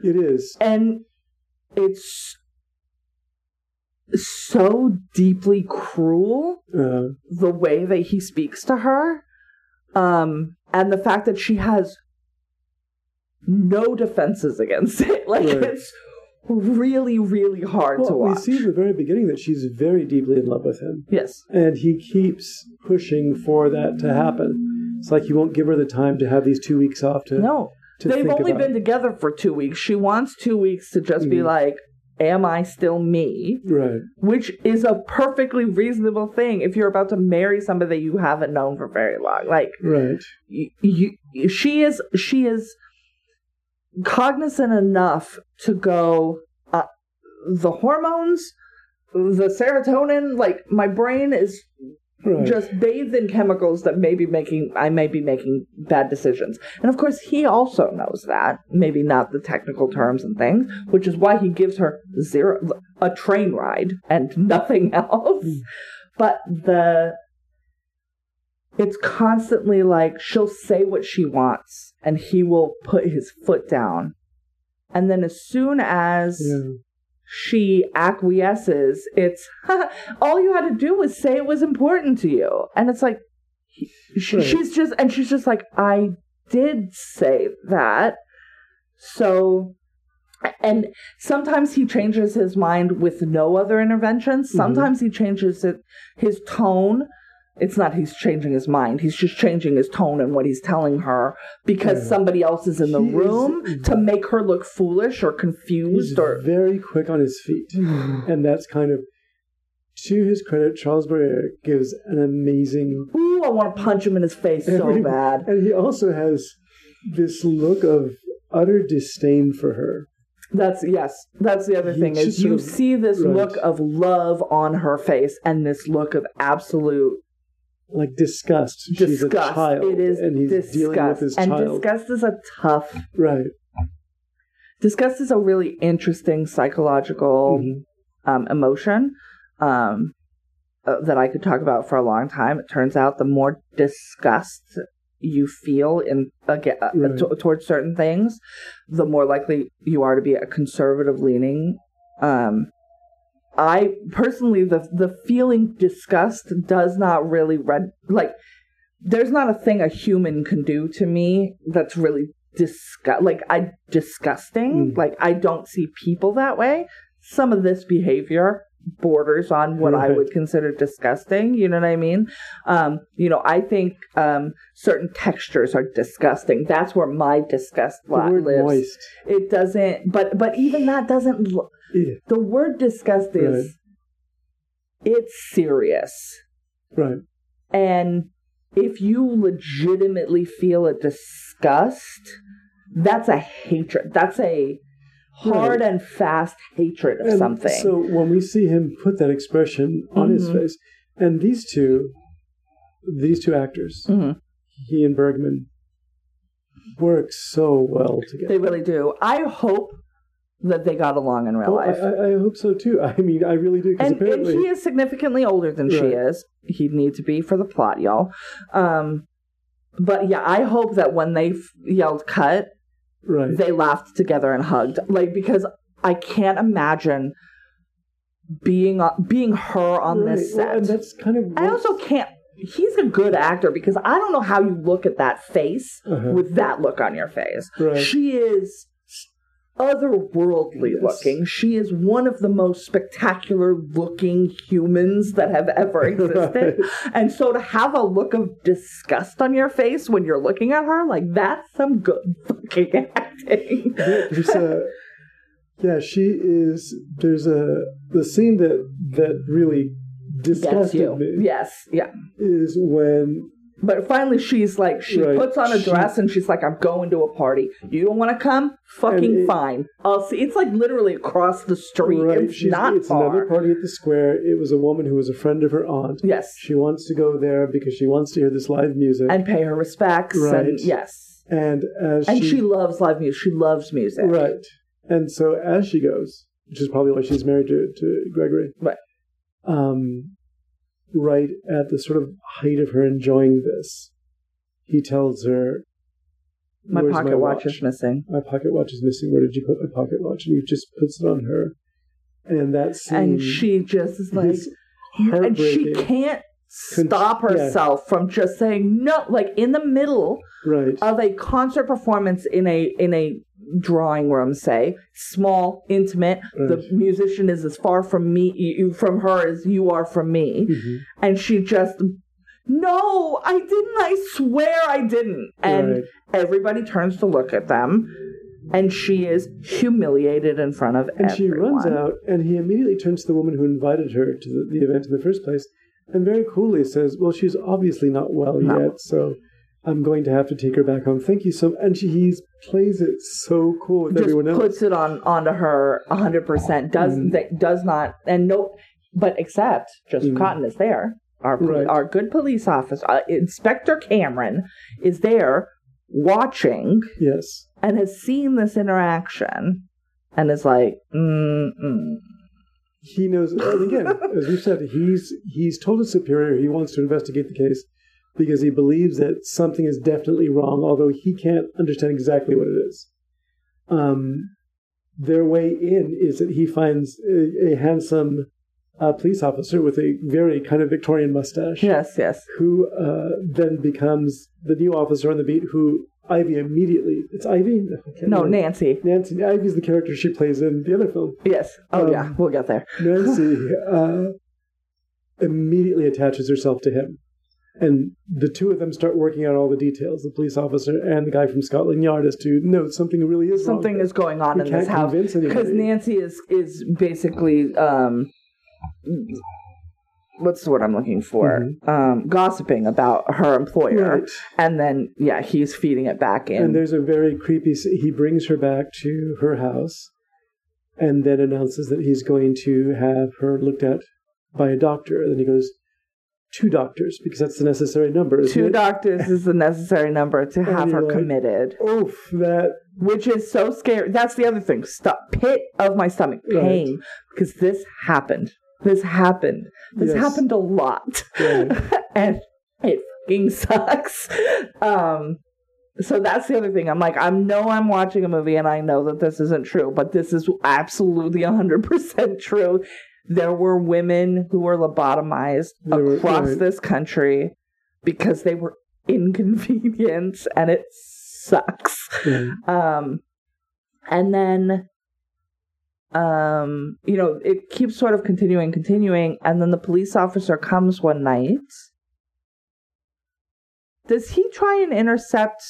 it is. and it's so deeply cruel Uh, the way that he speaks to her um and the fact that she has no defenses against it like Right. it's really really hard to well, we see at the very beginning that she's very deeply in love with him, yes and he keeps pushing for that to happen. It's like he won't give her the time to have these two weeks off to. no they've only been together for two weeks she wants two weeks to just be Mhm. like am i still me Right. which is a perfectly reasonable thing if you're about to marry somebody that you haven't known for very long like Right. you, you, she is she is cognizant enough to go uh, the hormones the serotonin like my brain is Right. just bathed in chemicals that may be making I may be making bad decisions. And of course he also knows that. Maybe not the technical terms and things, which is why he gives her zero a train ride and nothing else. Hmm. But the it's constantly like she'll say what she wants and he will put his foot down. And then as soon as yeah. She acquiesces, it's all you had to do was say it was important to you. And it's like, she, Right. she's just, and she's just like, I did say that. So, and sometimes he changes his mind with no other intervention. Mm-hmm. Sometimes he changes it, his tone. It's not he's changing his mind. He's just changing his tone and what he's telling her because Yeah. somebody else is in the He is- room to make her look foolish or confused or very quick on his feet, and that's kind of. To his credit, Charles Boyer gives an amazing Ooh, I want to punch him in his face so bad. And he also has this look of utter disdain for her. That's yes. That's the other He thing is you see this right. look of love on her face and this look of absolute Like disgust. She's a child. it is and he's disgust. dealing with his and child. disgust is a tough. Right. Disgust is a really interesting psychological Mhm. um, emotion um, uh, that I could talk about for a long time. It turns out the more disgust you feel in again uh, Right. t- towards certain things, the more likely you are to be a conservative leaning. Um, I personally, the the feeling disgust does not really red like. There's not a thing a human can do to me that's really disgust like I disgusting. Mm. Like I don't see people that way. Some of this behavior borders on what I would consider disgusting. You know what I mean? Um, you know, I think um, certain textures are disgusting. That's where my disgust lives. moist. It doesn't, but but even that doesn't. l- Yeah. The word disgust is it's serious, Right. and if you legitimately feel a disgust, that's a hatred. That's a hard and fast hatred of And something. So when we see him put that expression on his Mhm. face, and these two, these two actors, Mhm. he and Bergman, work so well together. They really do. I hope that they got along in real Well, life. I, I hope so too. I mean, I really do. Because and, and he is significantly older than she is. He'd need to be for the plot, y'all. Um, but yeah, I hope that when they f- yelled cut, right? they laughed together and hugged. Like because I can't imagine being on, being her on Right. this Well, set. and that's kind of. I also can't. He's a good actor because I don't know how you look at that face Uh-huh. with that look on your face. Right. She is otherworldly Yes. looking. She is one of the most spectacular looking humans that have ever existed. And so to have a look of disgust on your face when you're looking at her, like that's some good fucking acting. A yeah she is there's a the scene that that really disgusted me Yes, yeah. is when But finally, she's like, she Right. puts on a She- dress and she's like, I'm going to a party. You don't want to come? Fucking it- fine. I'll see. It's like literally across the street. right It's she's, not it's far. another party at the square it was a woman who was a friend of her aunt Yes. she wants to go there because she wants to hear this live music And pay her respects. Right. And yes. and as And she, she loves live music. She loves music. right and so as she goes which is probably why she's married to, to Gregory. Right. Um, right at the sort of height of her enjoying this, he tells her, My "Where's pocket watch is missing. My pocket watch is missing. Where did you put my pocket watch? And he just puts it on her. And that scene And she just is like, and she can't Stop yeah. herself from just saying no like in the middle right. of a concert performance in a in a drawing room say small intimate the musician is as far from me you, from her as you are from me Mhm. and she just no i didn't i swear i didn't and Right. everybody turns to look at them and she is humiliated in front of And she runs out, and he immediately turns to the woman who invited her to the, the event in the first place, and very coolly says, "Well, she's obviously not well No. yet, so I'm going to have to take her back home. Thank you so." And she he's plays it so cool with just everyone else. puts it on onto her hundred percent. Does that does not and no, but except Joseph Mhm. Cotten is there. Our Right. our good police officer, uh, Inspector Cameron, is there watching yes, and has seen this interaction and is like, mm mm. He knows. And again, as we've said, he's he's told his superior he wants to investigate the case because he believes that something is definitely wrong, although he can't understand exactly what it is. Um, their way in is that he finds a, a handsome uh, police officer with a very kind of Victorian mustache, yes, yes, who uh, then becomes the new officer on the beat. Who Ivy immediately it's Ivy. No, I no, remember. Nancy, Nancy. Ivy's the character she plays in the other film. yes, oh Um, yeah, we'll get there. Nancy uh, immediately attaches herself to him. And the two of them start working out all the details, the police officer and the guy from Scotland Yard, as to no, something really is wrong Something is going on We in this house because Nancy is is basically um what's the word I'm looking for? Um gossiping about her employer. Mm-hmm. Right. And then yeah, he's feeding it back in. And there's a very creepy. He brings her back to her house, and then announces that he's going to have her looked at by a doctor. And then he goes, two doctors, because that's the necessary number. Two it? doctors is the necessary number to have her like- committed, Oof, that which is so scary. That's the other thing. Stop pit of my stomach Right. pain because this happened. This happened. This Yes. happened a lot. Right. and it fucking sucks. Um so that's the other thing. I'm like, I know I'm watching a movie and I know that this isn't true, but this is absolutely 100% true. There were women who were lobotomized were- across right. this country because they were inconvenienced and it sucks. yeah. Um, and then, um, you know, it keeps sort of continuing, continuing, and then the police officer comes one night. Does he try and intercept?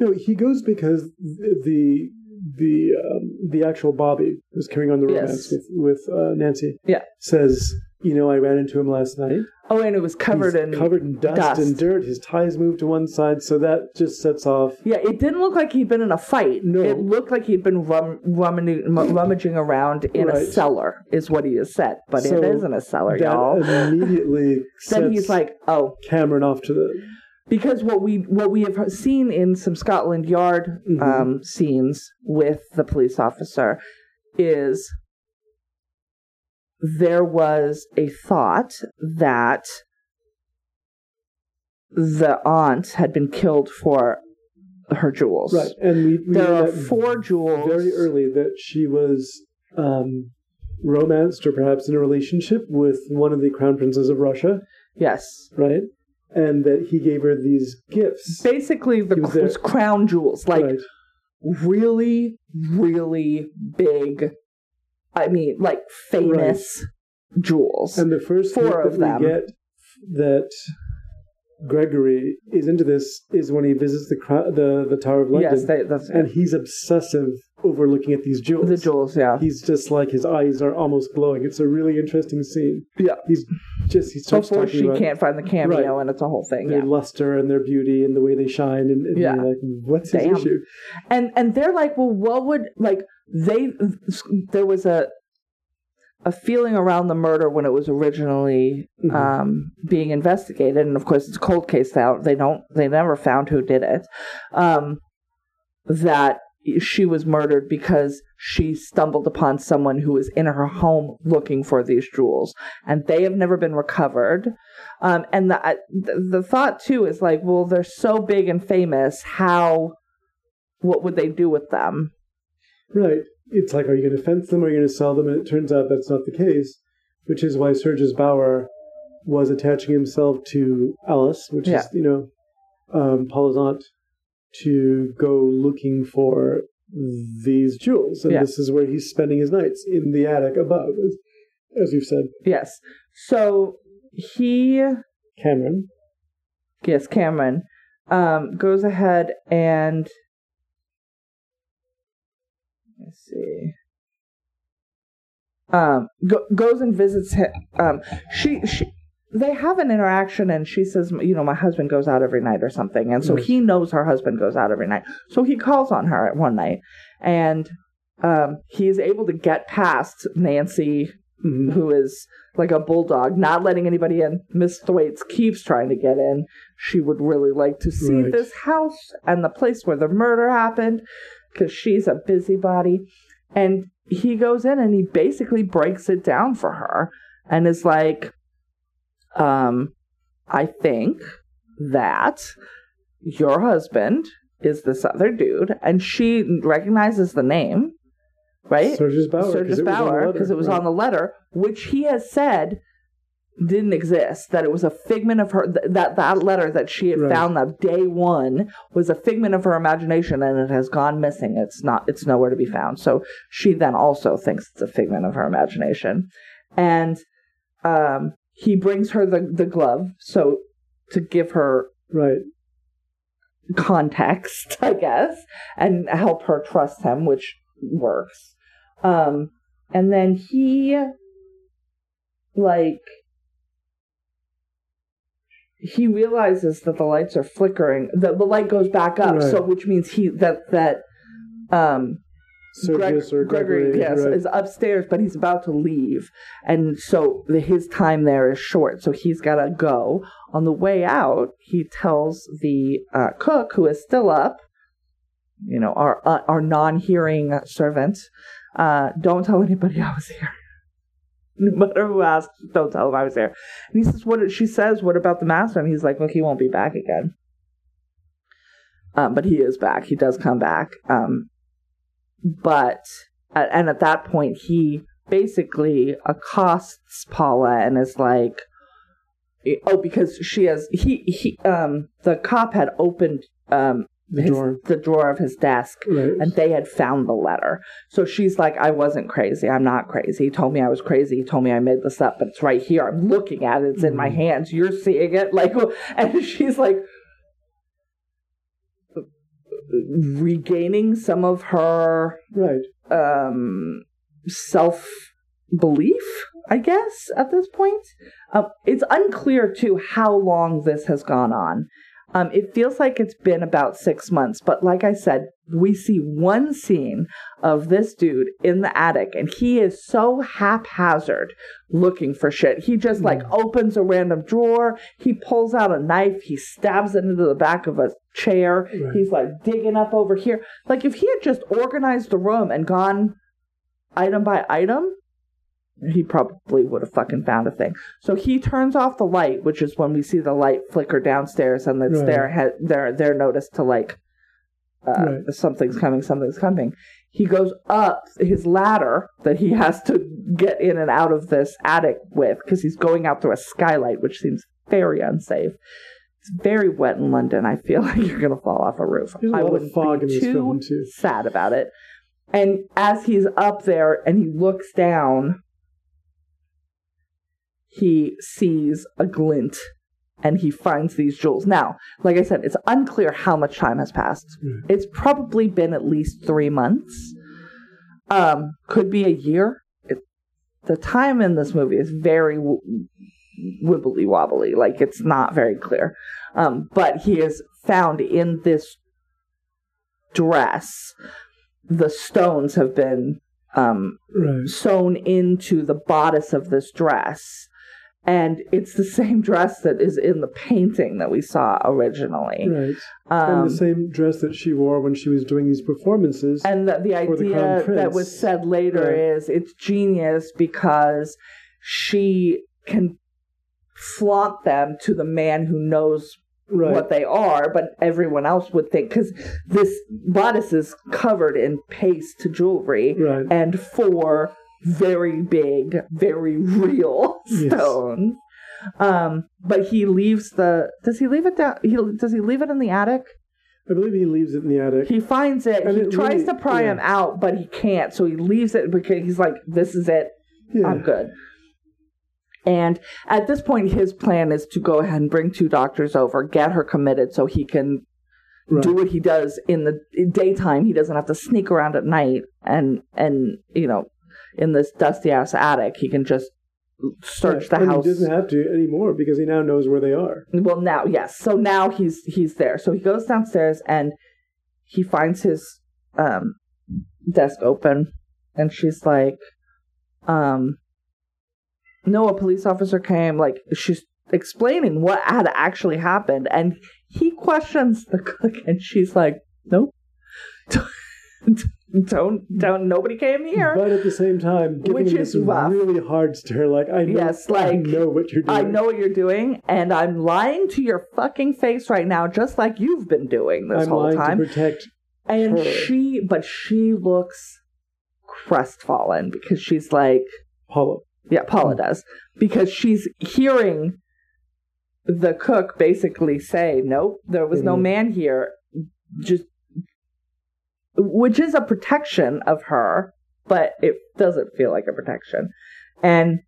No, he goes because the the um, the actual Bobby who's carrying on the Yes. romance with with uh, Nancy. Yeah. says, you know, I ran into him last night. Oh, and it was covered He's in covered in dust, dust. and dirt. His tie's moved to one side, so that just sets off. Yeah, it didn't look like he'd been in a fight. No. It looked like he'd been rum, rummaging, rummaging around in a cellar, is what he has said. But So it isn't a cellar, y'all. immediately Then he's like, oh, Cameron off to the because what we what we have seen in some Scotland Yard Mhm. um, scenes with the police officer is there was a thought that the aunt had been killed for her jewels. right, and we, we There are four jewels. very early that she was um, romanced or perhaps in a relationship with one of the crown princes of Russia, Yes. right? And that he gave her these gifts. Basically, the He was crown jewels, like right. really, really big. I mean, like famous jewels. And the first Four of that them. we get that Gregory is into this is when he visits the the the Tower of London, yes, they, that's and he's obsessive over looking at these jewels. the jewels. Yeah, He's just like his eyes are almost glowing. It's a really interesting scene. yeah. He's just he starts Before talking she about can't find the cameo, Right. and it's a whole thing. their Yeah, luster and their beauty and the way they shine, and, and Yeah. like, what's his issue? and and they're like, well, what would like they? There was a a feeling around the murder when it was originally Mhm. um, being investigated, and of course it's a cold case now. They don't, they never found who did it. Um, that she was murdered because she stumbled upon someone who was in her home looking for these jewels, and they have never been recovered. Um, and the, the the thought too is like, well, they're so big and famous. How? What would they do with them? Right. It's like, are you going to fence them? Or are you going to sell them? And it turns out that's not the case, which is why Sergius Bauer was attaching himself to Alice, which Yeah. is you know um, Paula's aunt, to go looking for these jewels, and Yeah. this is where he's spending his nights in the attic above, as, as we've said. Yes. So he Cameron, yes, Cameron, um, goes ahead and let's see. Um, go, goes and visits him. Um, she she they have an interaction, and she says, you know, my husband goes out every night or something, and so Right. he knows her husband goes out every night. So he calls on her at one night, and um, he is able to get past Nancy Mhm. who is like a bulldog, not letting anybody in. Miss Thwaites keeps trying to get in. She would really like to see Right. this house and the place where the murder happened because she's a busybody. And he goes in and he basically breaks it down for her and is like, um, I think that your husband is this other dude. And she recognizes the name, right? Sergius Bauer, Sergius it was on the letter, because it was right. on the letter, which he has said didn't exist. That it was a figment of her. Th- that that letter that she had Right. found that day one was a figment of her imagination, and it has gone missing. It's not. It's nowhere to be found. So she then also thinks it's a figment of her imagination, and um, he brings her the the glove. So to give her right. context, I guess, and help her trust him, which works. Um, and then he, like, he realizes that the lights are flickering. That the light goes back up, so which means he that that um Sergius Greg- or Gregory, yes, right. is upstairs, but he's about to leave, and so the, his time there is short. So he's got to go. On the way out, he tells the uh, cook, who is still up, you know, our uh, our non-hearing servant, uh, don't tell anybody I was here. No matter who asks, don't tell him I was there. And he says, "What?" She says, "What about the master?" And he's like, "Look, he won't be back again." Um, but he is back. He does come back. Um, but and at that point he basically accosts Paula and is like oh because she has he he um the cop had opened um The his- drawer. the drawer of his desk Right. and they had found the letter. So she's like I wasn't crazy. I'm not crazy. He told me I was crazy. He told me I made this up but it's right here. I'm looking at it. It's in my Mhm. hands. You're seeing it? Like and she's like regaining some of her right. um self belief i guess at this point. Um, it's unclear too how long this has gone on. Um, it feels like it's been about six months but like i said we see one scene of this dude in the attic and he is so haphazard looking for shit. He just like opens a random drawer he pulls out a knife he stabs it into the back of a chair Right. he's like digging up over here like if he had just organized the room and gone item by item, he probably would have fucking found a thing. So he turns off the light, which is when we see the light flicker downstairs, and it's Right. their he- their their notice to like uh, Right. something's coming, something's coming. He goes up his ladder that he has to get in and out of this attic with because he's going out through a skylight, which seems very unsafe. It's very wet in London. I feel like you're gonna fall off a roof. There's I wouldn't fog be in too film, too. sad about it. And as he's up there and he looks down, he sees a glint and he finds these jewels. Now, like I said, it's unclear how much time has passed. Mm. It's probably been at least three months. Um, could be a year. It, the time in this movie is very wibbly wobbly. Like it's not very clear. Um, but he is found in this dress. The stones have been um, Right. sewn into the bodice of this dress and it's the same dress that is in the painting that we saw originally. Right. Um, and the same dress that she wore when she was doing these performances. and the, the For the idea that was said later Right. is it's genius because she can flaunt them to the man who knows right. what they are, but everyone else would think because this bodice is covered in paste jewelry Right. and four very big, very real Yes. stones. Um, but he leaves the. Does he leave it down? He does he leave it in the attic? I believe he leaves it in the attic. He finds it. And he it tries really- to pry yeah. him out, but he can't. So he leaves it because he's like, "This is it. yeah. I'm good." And at this point, his plan is to go ahead and bring two doctors over, get her committed, so he can Right. do what he does in the daytime. He doesn't have to sneak around at night and and you know, in this dusty ass attic, he can just search Right. the and house. He doesn't have to anymore because he now knows where they are. Well, now, yes. So now he's he's there. So he goes downstairs and he finds his um, desk open, and she's like, um, "No, a police officer came." Like she's explaining what had actually happened, and he questions the cook, and she's like, "Nope." Don't don't nobody came here. But at the same time, giving Which is this rough. really hard stare, like I know, Yes, I know what you're doing. I know what you're doing, and I'm lying to your fucking face right now, just like you've been doing this I'm whole time. protect. and her. she, but she looks crestfallen because she's like, Paula. Yeah, Paula does, because she's hearing the cook basically say, "Nope, there was no Mhm. man here," just which is a protection of her, but it doesn't feel like a protection, and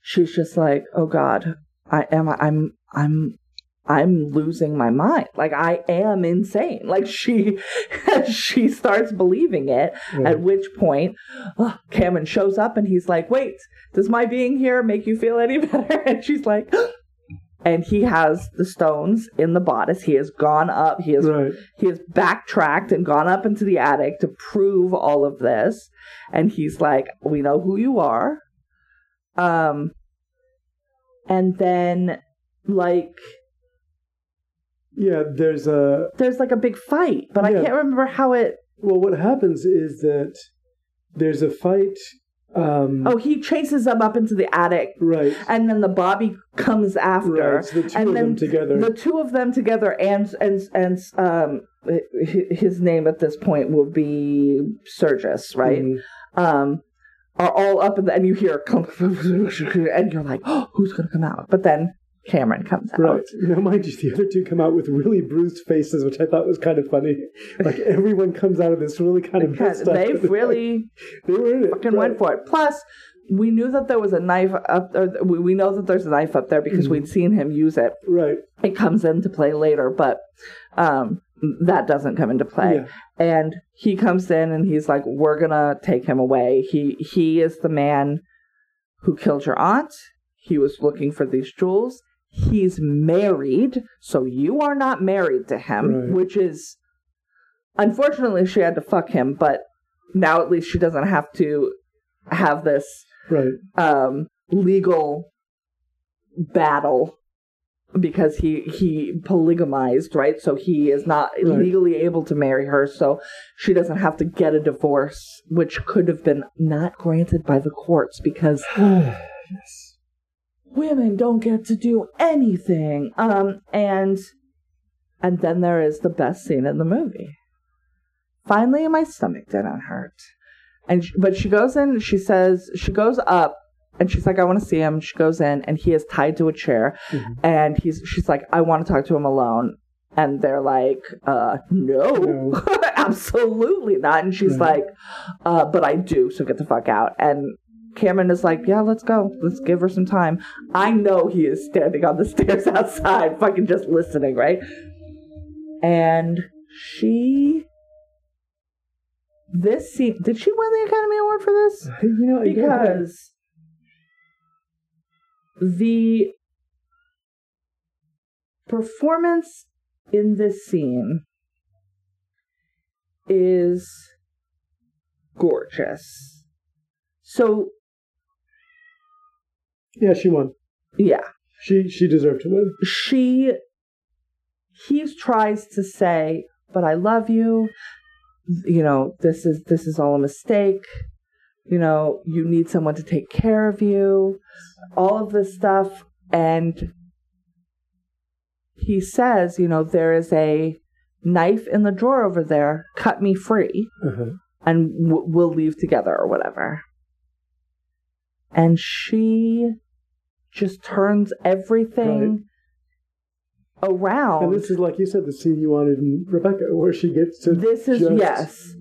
she's just like, "Oh God, I am, I'm, I'm." I'm losing my mind. Like I am insane. Like she, she starts believing it. Yeah. At which point, oh, Cameron shows up and he's like, "Wait, does my being here make you feel any better?" And she's like, and he has the stones in the bodice. He has gone up. He has right. he has backtracked and gone up into the attic to prove all of this. And he's like, "We know who you are." Um, and then like Yeah, there's a. there's like a big fight, but I can't remember how it. Well, what happens is that there's a fight. Um, Oh, he chases them up into the attic right. and then the Bobby comes after, Right, so the two and of then them together. the two of them together, and and and um, his name at this point will be Sergis, right? Mhm. Um, are all up, in the, and you hear, and you're like, oh, who's gonna come out? But then Cameron comes out. Right. Now, mind you, the other two come out with really bruised faces, which I thought was kind of funny. Like everyone comes out of this really kind of Because messed they've really they were fucking right. went for it. Plus, we knew that there was a knife up there. We know that there's a knife up there because Mhm. we'd seen him use it. Right. it comes into play later, but um, that doesn't come into play. Yeah. And he comes in and he's like, "We're gonna take him away. He he is the man who killed your aunt. He was looking for these jewels. He's married, so you are not married to him, Right. which is unfortunately she had to fuck him, but now at least she doesn't have to have this Right. um, legal battle because he he polygamized, right? So he is not Right. legally able to marry her, so she doesn't have to get a divorce, which could have been not granted by the courts because yes. Women don't get to do anything. Um, and and then there is the best scene in the movie. Finally, my stomach didn't hurt, and sh- but she goes in. She says she goes up, and she's like, "I want to see him." She goes in, and he is tied to a chair, Mhm. and he's she's like, "I want to talk to him alone." And they're like, uh, no, No. absolutely not. And she's like, uh, but I do, so get the fuck out. And Cameron is like, yeah, let's go. Let's give her some time. I know he is standing on the stairs outside, fucking just listening, right? And she. This scene. Did she win the Academy Award for this? You know. Because the performance in this scene is gorgeous. So Yeah, she won. Yeah. She she deserved to win. She he tries to say, "But I love you. You know, this is this is all a mistake. You know, you need someone to take care of you. All of this stuff and he says, you know, there is a knife in the drawer over there. Cut me free, Uh-huh. and w- we'll leave together or whatever. And she just turns everything around. And this is like you said, the scene you wanted in Rebecca, where she gets to This is yes.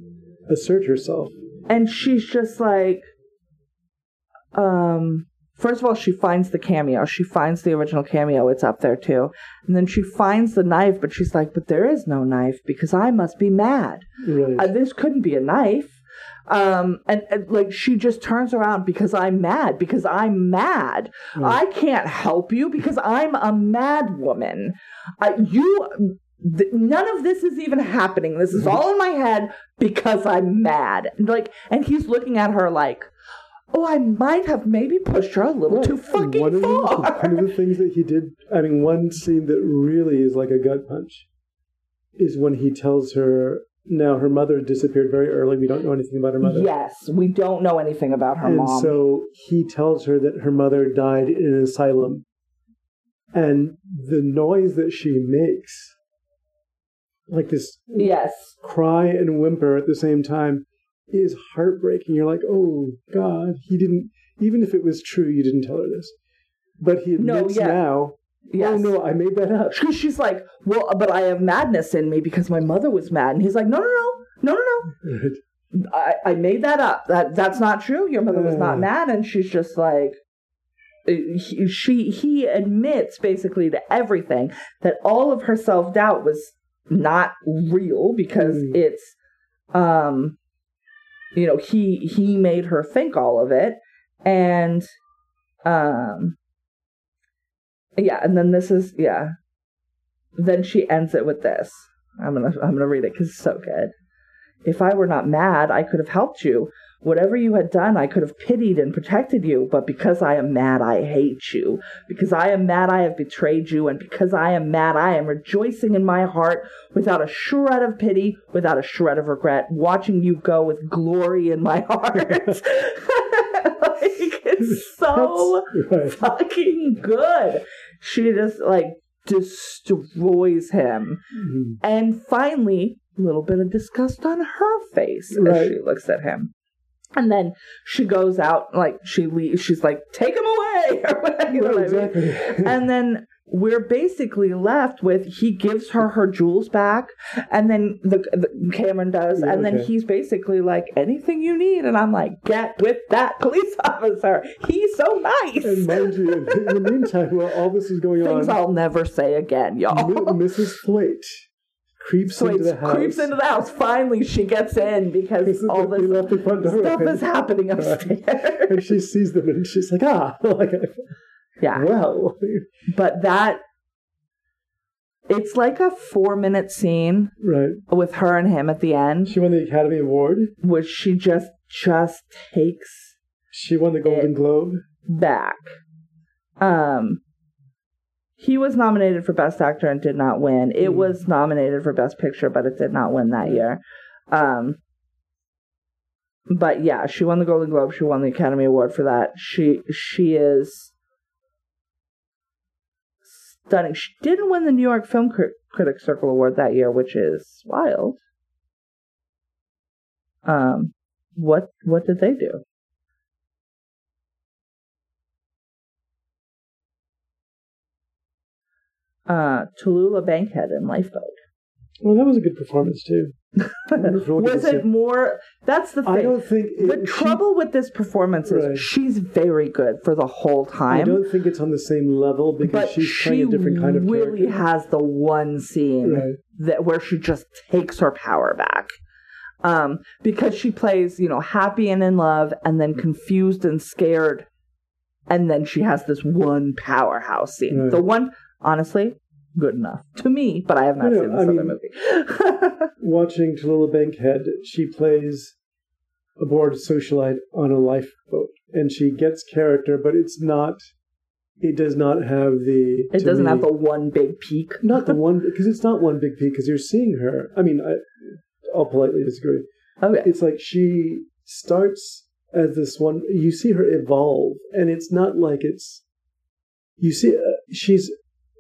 assert herself. and she's just like um first of all she finds the cameo she finds the original cameo it's up there too and then she finds the knife but she's like but there is no knife because i must be mad Right. uh, this couldn't be a knife um and, and like she just turns around because i'm mad because i'm mad. Right. i can't help you because i'm a mad woman. I, you th- none of this is even happening. This is all in my head because i'm mad. And, like and he's looking at her like oh i might have maybe pushed her a little Right. too fucking one of the, far. one of the things that he did, I mean, one scene that really is like a gut punch is when he tells her, now her mother disappeared very early. We don't know anything about her mother. yes we don't know anything about her and mom so he tells her that her mother died in an asylum. And the noise that she makes, like this yes cry and whimper at the same time, is heartbreaking. You're like, oh God, he didn't, even if it was true, you didn't tell her this. But he No, admits yeah. now, yes oh no, I made that up. She- She's like, well, but I have madness in me because my mother was mad. And he's like, no, no, no, no, no, no. I, I made that up. That that's not true. Your mother was not mad. And she's just like, he, she he admits basically to everything that all of her self doubt was not real because Mm. it's um you know he he made her think all of it and um yeah and then this is yeah. Then she ends it with this. I'm gonna i'm gonna read it because it's so good. If i were not mad i could have helped you. Whatever you had done i could have pitied and protected you but because i am mad i hate you. Because i am mad i have betrayed you and because i am mad i am rejoicing in my heart without a shred of pity without a shred of regret watching you go with glory in my heart so right. fucking good. She just like destroys him. Mhm. And finally, a little bit of disgust on her face Right. as she looks at him. And then she goes out, like she leaves. She's like, "Take him away!" or whatever. you know Right, what I mean? exactly. And then we're basically left with he gives her her jewels back, and then the, the Cameron does, Yeah, and then he's basically like, "Anything you need," and I'm like, "Get with that police officer. He's so nice." and mind you, in the meantime, while all this is going Things on, things I'll never say again, y'all. Mrs. Thwaite creeps So into the house. creeps into the house. Finally, she gets in because This all this left the front door stuff open. is happening upstairs. and she sees them and she's like, ah, like, yeah, well, but that it's like a four minute scene right. with her and him at the end, She won the Academy Award. which she just just takes She won the Golden Globe. back. Um, he was nominated for Best Actor and did not win. It Mm. was nominated for Best Picture, but it did not win that year. Um, but yeah, she won the Golden Globe. She won the Academy Award for that. She she is stunning. She didn't win the New York Film Crit- Critics Circle Award that year, which is wild. Um, what what did they do? Uh, Tallulah Bankhead in Lifeboat. Well, that was a good performance too. Was it more? That's the thing. I don't think it, The she- trouble with this performance is Right. she's very good for the whole time. I don't think it's on the same level because she's she playing a different kind of really character. has the one scene Right. that where she just takes her power back. Um, because she plays, you know, happy and in love, and then confused and scared, and then she has this one powerhouse scene. Right. The one, honestly, good enough to me, but I have not No, no, seen this I other mean- movie. Watching Tallulah Bankhead, she plays a bored socialite on a lifeboat, and she gets character, but it's not it does not have the. It doesn't me- have the one big peak. not the one because it's not one big peak because you're seeing her. I mean, I, I'll politely disagree. Okay. It's like she starts as this one. You see her evolve, and it's not like it's. You see, uh, she's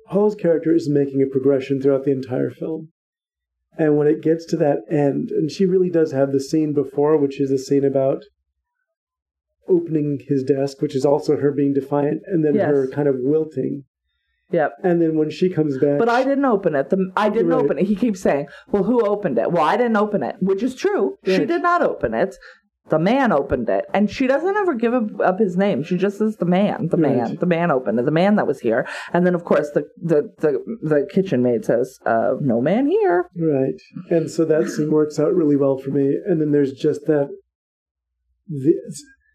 Paul's character is making a progression throughout the entire film, and when it gets to that end, and she really does have the scene before, which is a scene about opening his desk, which is also her being defiant, and then Yes. her kind of wilting, Yep. and then when she comes back, But I didn't open it. The, I didn't Right. open it. He keeps saying, "Well, who opened it?" Well, I didn't open it, which is true. She did not open it. The man opened it, and she doesn't ever give up, up his name. She just says the man, the man, Right. the man opened it, the man that was here. And then, of course, the the the, the kitchen maid says, uh, "No man here." Right. And so that scene works out really well for me. And then there's just that. The,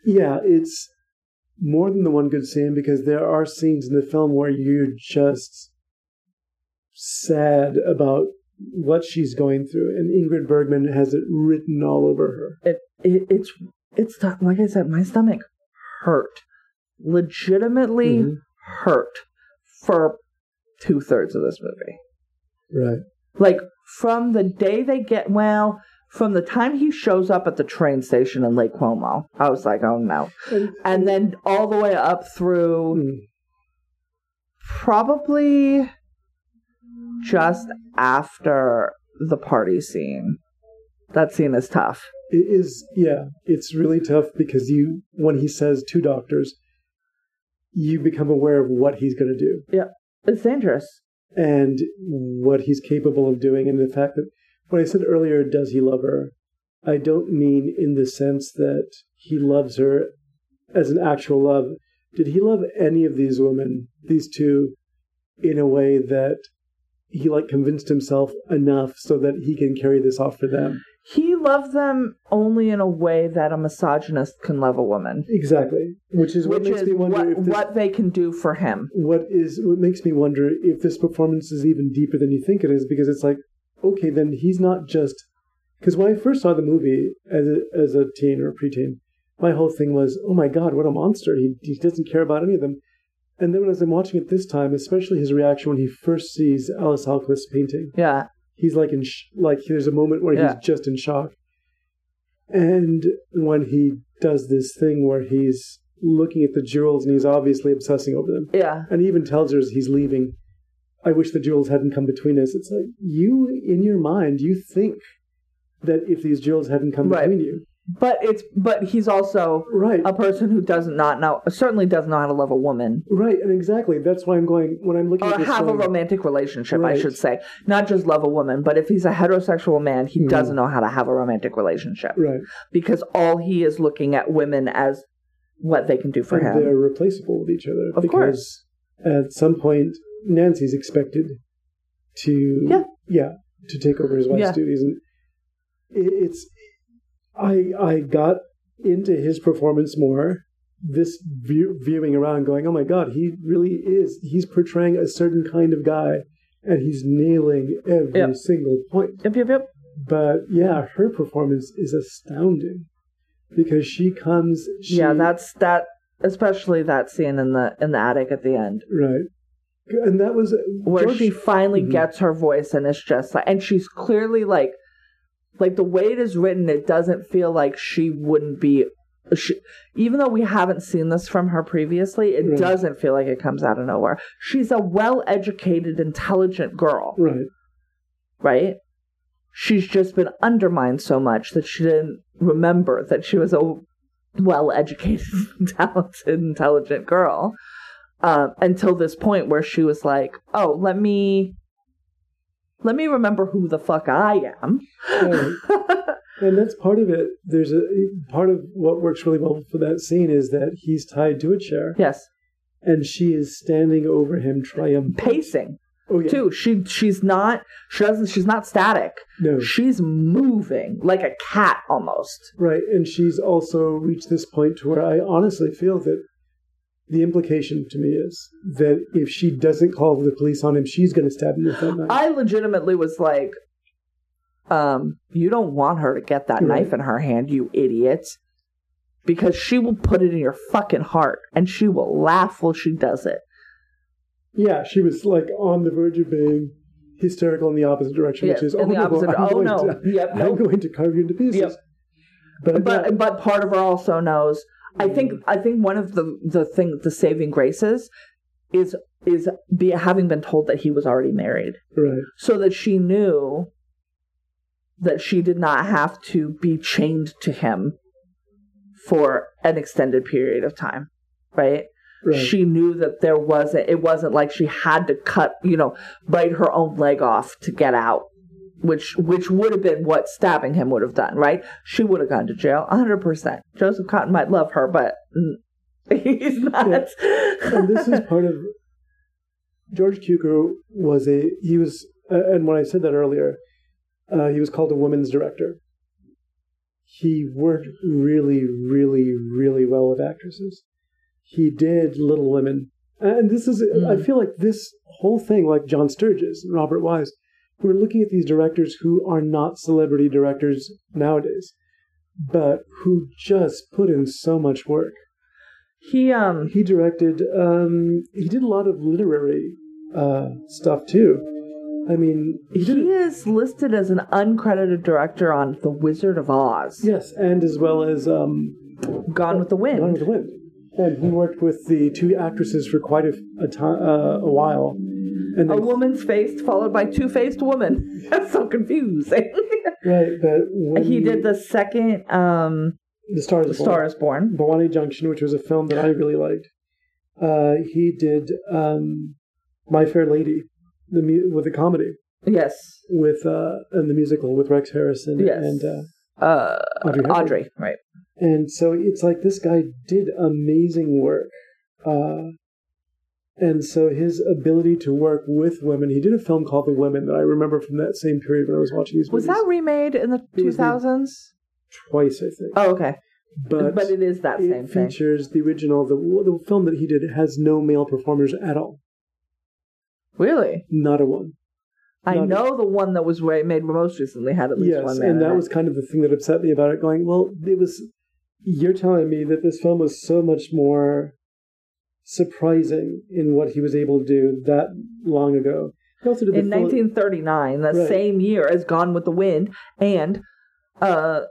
yeah, it's more than the one good scene because there are scenes in the film where you're just sad about what she's going through. And Ingrid Bergman has it written all over her. It, it it's it's like I said, my stomach hurt, legitimately Mhm. hurt for two thirds of this movie. Right. Like from the day they get well, from the time he shows up at the train station in Lake Como, I was like, oh no. And, And then all the way up through Mm, probably just after the party scene. That scene is tough. it is, yeah, it's really tough because you, when he says two doctors, you become aware of what he's going to do. Yeah, it's dangerous. and what he's capable of doing, and the fact that when I said earlier, does he love her? I don't mean in the sense that he loves her as an actual love. Did he love any of these women, these two, in a way that he like convinced himself enough so that he can carry this off for them? He loved them only in a way that a misogynist can love a woman, Exactly, which is what which makes is me wonder what, if this, what they can do for him. what is what makes me wonder if this performance is even deeper than you think it is because it's like okay then he's not just because when I first saw the movie as a, as a teen or preteen my whole thing was oh my god what a monster he, he doesn't care about any of them and then as I'm watching it this time especially his reaction when he first sees Alice Alquist's painting Yeah. he's like in sh- like there's a moment where Yeah. he's just in shock and when he does this thing where he's looking at the jewels and he's obviously obsessing over them Yeah. and he even tells her as he's leaving, I wish the jewels hadn't come between us. It's like you, in your mind, you think that if these jewels hadn't come Right. between you, But it's but he's also right, a person who does not know certainly doesn't know how to love a woman right, and exactly. That's why I'm going when I'm looking or at have a romantic relationship, I should say. Not just love a woman, but if he's a heterosexual man, he Mhm. doesn't know how to have a romantic relationship right, because all he is looking at women as what they can do for and him. they're replaceable with each other Of because course. at some point Nancy's expected to Yeah. yeah to take over his wife's Yeah. duties, and it's I I got into his performance more this view, viewing around going oh my god he really is he's portraying a certain kind of guy and he's nailing every Yep. single point Yep, yep, yep. but yeah her performance is astounding because she comes she, yeah, that's that especially that scene in the in the attic at the end. right and that was where George- she finally Mhm. gets her voice and it's just like and she's clearly like like the way it is written it doesn't feel like she wouldn't be she, even though we haven't seen this from her previously it Right. doesn't feel like it comes out of nowhere. She's a well-educated intelligent girl. Right. Right? She's just been undermined so much that she didn't remember that she was a well-educated talented intelligent girl um, until this point where she was like oh let me let me remember who the fuck i am. Right. and that's part of it. There's a part of what works really well for that scene is that he's tied to a chair. Yes. And she is standing over him triumphant. pacing. Oh yeah, too. She she's not she doesn't she's not static. No, she's moving like a cat almost. Right. And she's also reached this point to where I honestly feel that the implication to me is that if she doesn't call the police on him, she's going to stab him with that knife. I legitimately was like, um, you don't want her to get that Right. knife in her hand, you idiot. Because she will put it in your fucking heart and she will laugh while she does it. Yeah, she was like on the verge of being hysterical in the opposite direction, which is in oh the no, opposite- I'm oh, going no. to, Yep, I'm nope. going to carve you into pieces. Yep. But, but but part of her also knows. I think I think one of the the thing the saving graces is is be having been told that he was already married, right, so that she knew that she did not have to be chained to him for an extended period of time, right? right. She knew that there wasn't. It wasn't like she had to cut, you know, bite her own leg off to get out, which which would have been what stabbing him would have done, right? She would have gone to jail, hundred percent. Joseph Cotten might love her, but mm, he's not. and this is part of George Cukor was a he was uh, and when I said that earlier, uh, he was called a women's director. He worked really, really, really well with actresses. He did Little Women, and this is I Mm. feel like this whole thing, like John Sturges and Robert Wise, we're looking at these directors who are not celebrity directors nowadays, but who just put in so much work. He um he directed um he did a lot of literary uh stuff too. I mean he he is listed as an uncredited director on The Wizard of Oz, yes and as well as um Gone with the Wind. Gone with the wind. And he worked with the two actresses for quite a, a time uh, a while and a woman's face followed by two faced woman. That's so confusing. right but he did the second um the The Born, Star is Born. Bhowani Junction which was a film that i really liked uh he did um my fair lady the mu- with the comedy Yes. with uh and the musical with rex harrison Yes. and uh Uh Audrey. Audrey, right. And so it's like this guy did amazing work. Uh, and so his ability to work with women, he did a film called The Women that I remember from that same period when I was watching these Was movies. that remade in the two thousands? twice, I think. Oh, okay. but But, it is that it same thing. features the original. The, the film that he did has no male performers at all. Really? Not a one. I Not a- know the one that was made most recently had at least yes, one man. and that was kind of the thing that upset me about it. Going, well, it was. You're telling me that this film was so much more surprising in what he was able to do that long ago. He also did in film- 1939, the Right. same year as Gone with the Wind and uh,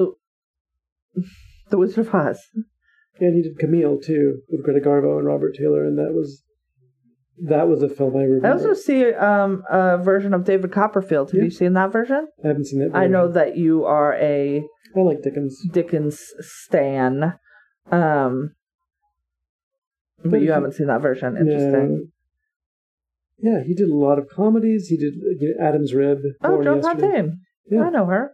oh, The Wizard of Oz. and he did Camille too with Greta Garbo and Robert Taylor, and that was that was a film I remember. I also see um, a version of David Copperfield. Have Yeah. you seen that version? I haven't seen that. I know that you are a I like Dickens. Dickens stan, um, but, you haven't seen that version. Interesting. No. Yeah, he did a lot of comedies. He did you know, Adam's Rib. Oh, Joan Fontaine. Yeah. I know her.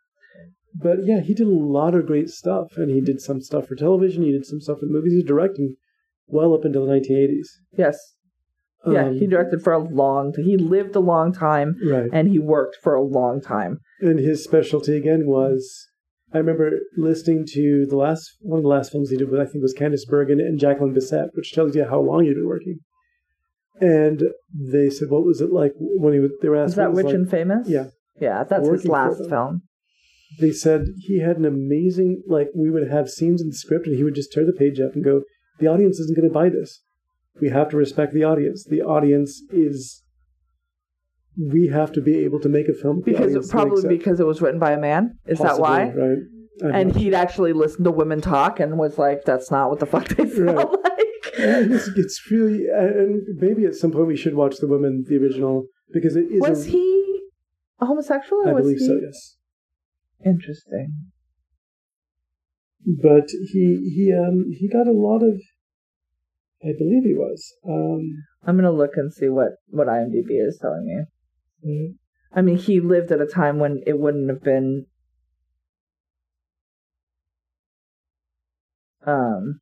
But yeah, he did a lot of great stuff, and he did some stuff for television. He did some stuff in movies. He was directing well up into the 1980s. Yes. Yeah, Um, he directed for a long. He lived a long time, right. and he worked for a long time. And his specialty again was, I remember listening to the last one of the last films he did with I think it was Candice Bergen and Jacqueline Bisset, which tells you how long he'd been working. And they said, "What was it like when he was?" They were asked, Is that what it was Rich like- and Famous? Yeah. Yeah, that's his last film. They said he had an amazing like we would have scenes in the script, and he would just tear the page up and go, "The audience isn't going to buy this. We have to respect the audience. The audience is." We have to be able to make a film Because probably accept." because it was written by a man. Is that why? Right. I'm And he'd actually listened to women talk and was like, "That's not what the fuck they sound Right. like." It's, it's really, and maybe at some point we should watch the women, the original, because it is. Was a, he a homosexual? Or I was believe he... so. Yes, Interesting. but he he um he got a lot of. I believe he was. Um, I'm gonna look and see what what IMDb is telling me. I mean, he lived at a time when it wouldn't have been. Um.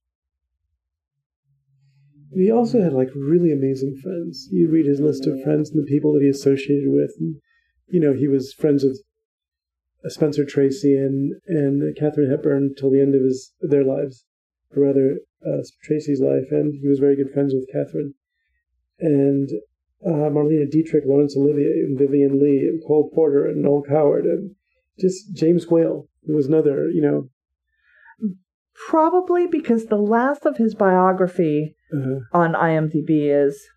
he also had like really amazing friends. You read his list of friends and the people that he associated with, and you know he was friends with uh, Spencer Tracy and and Katharine Hepburn till the end of his their lives, or rather uh, Tracy's life, and he was very good friends with Katharine, and uh, Marlene Dietrich, Laurence Olivier, and Vivien Leigh, and Cole Porter, and Noel Coward, and just James Whale, who was another, you know, Probably because the last of his biography uh, on IMDb is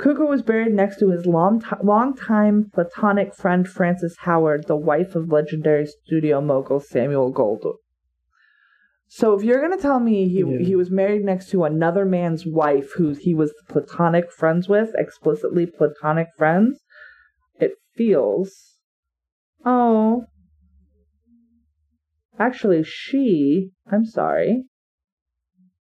Cukor was buried next to his long t- longtime platonic friend Frances Howard, the wife of legendary studio mogul Samuel Goldwyn. So if you're gonna tell me he Yeah. he was married next to another man's wife who he was platonic friends with, explicitly platonic friends, it feels oh actually she I'm sorry.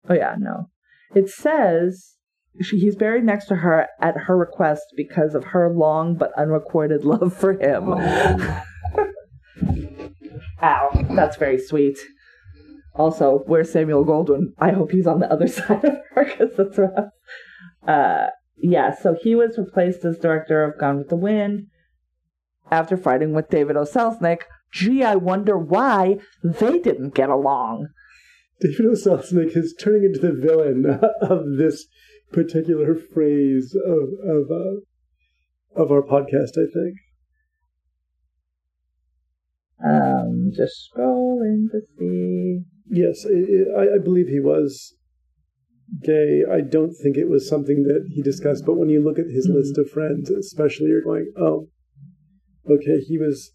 Oh yeah, no. It says she, he's buried next to her at her request because of her long but unrequited love for him. Oh. Ow, that's very sweet. Also, where's Samuel Goldwyn? I hope he's on the other side of her because that's rough. Uh, yeah, so he was replaced as director of Gone with the Wind after fighting with David O. Selznick. Gee, I wonder why they didn't get along. David O. Selznick is turning into the villain of this particular phrase of of uh, of our podcast. I think. Um, just scrolling to see. Yes, i I, I believe he was gay. I don't think it was something that he discussed, but when you look at his Mhm. list of friends, especially, you're going, oh, okay, he was.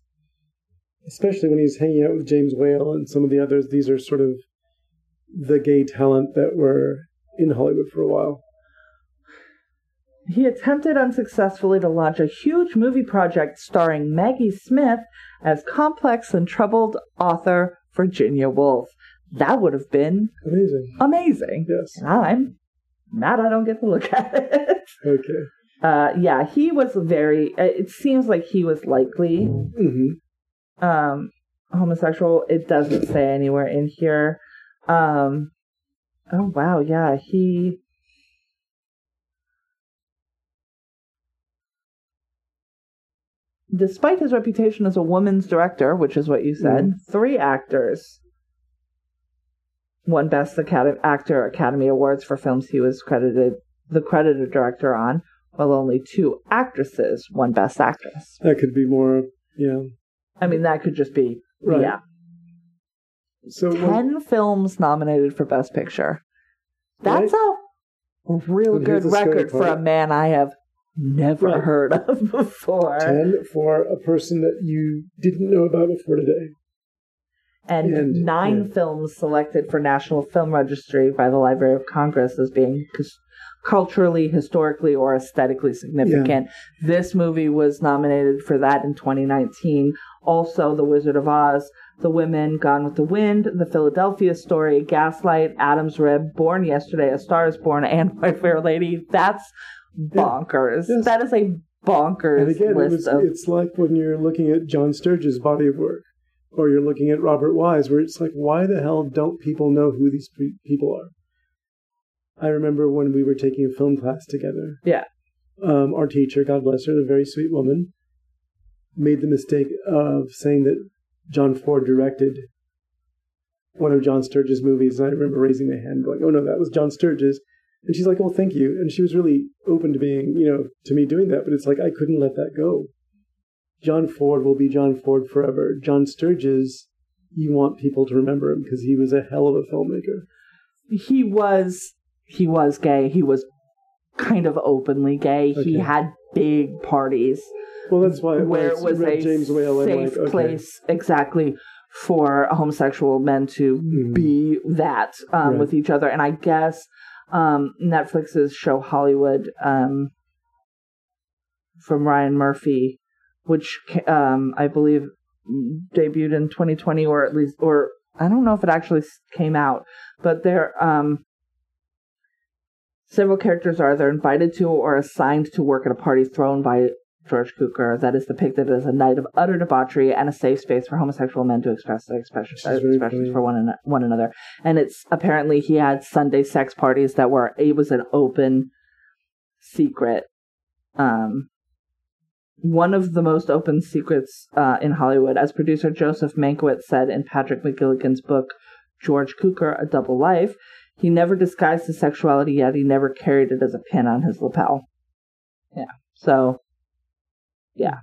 Especially when he's hanging out with James Whale and some of the others, these are sort of the gay talent that were in Hollywood for a while. He attempted unsuccessfully to launch a huge movie project starring Maggie Smith as complex and troubled author Virginia Woolf. That would have been Amazing. amazing. Yes. And I'm mad I don't get to look at it. Okay. Uh, yeah, he was very. It seems like he was likely hmm um, homosexual. It doesn't say anywhere in here. Um, oh wow, yeah, he. Despite his reputation as a woman's director, which is what you said, three actors won Best Academy Actor Academy Awards for films he was credited the credited director on, while only two actresses won Best Actress. That could be more. Yeah. I mean, that could just be Right. yeah. So Ten films nominated for Best Picture. That's a real And good record for a man I have never Right. heard of before. ten for a person that you didn't know about before today. And, And, nine yeah. films selected for National Film Registry by the Library of Congress as being culturally, historically, or aesthetically significant. This movie was nominated for that in 2019. Also, The Wizard of Oz, The Women, Gone with the Wind, The Philadelphia Story, Gaslight, Adam's Rib, Born Yesterday, A Star is Born, and My Fair Lady. That's bonkers. Yes. That is a bonkers And again, it was, of. it's like when you're looking at John Sturges' body of work, or you're looking at Robert Wise, where it's like, why the hell don't people know who these pe- people are? I remember when we were taking a film class together. Yeah. Um, our teacher, God bless her, a very sweet woman, made the mistake of saying that John Ford directed one of John Sturges' movies, and I remember raising my hand, going, "Oh no, that was John Sturges." And she's like, "Oh, thank you." And she was really open to being, you know, to me doing that. But it's like I couldn't let that go. John Ford will be John Ford forever. John Sturges, you want people to remember him because he was a hell of a filmmaker. he was he was gay. He was kind of openly gay. He had big parties Well, that's why where it was a James Whale. Safe like, okay. place exactly for homosexual men to Mhm. be that um, Right. with each other. And I guess um, Netflix's show Hollywood um, from Ryan Murphy, which um, I believe debuted in 2020, or at least, or I don't know if it actually came out, but there um, several characters are either invited to or assigned to work at a party thrown by George Cukor that is depicted as a night of utter debauchery and a safe space for homosexual men to express their expressions, expressions for one, an- one another. And it's apparently he had Sunday sex parties that were it was an open secret. Um, one of the most open secrets uh, in Hollywood, as producer Joseph Mankiewicz said in Patrick McGilligan's book George Cukor: A Double Life, he never disguised his sexuality yet. He never carried it as a pin on his lapel. Yeah. So, yeah.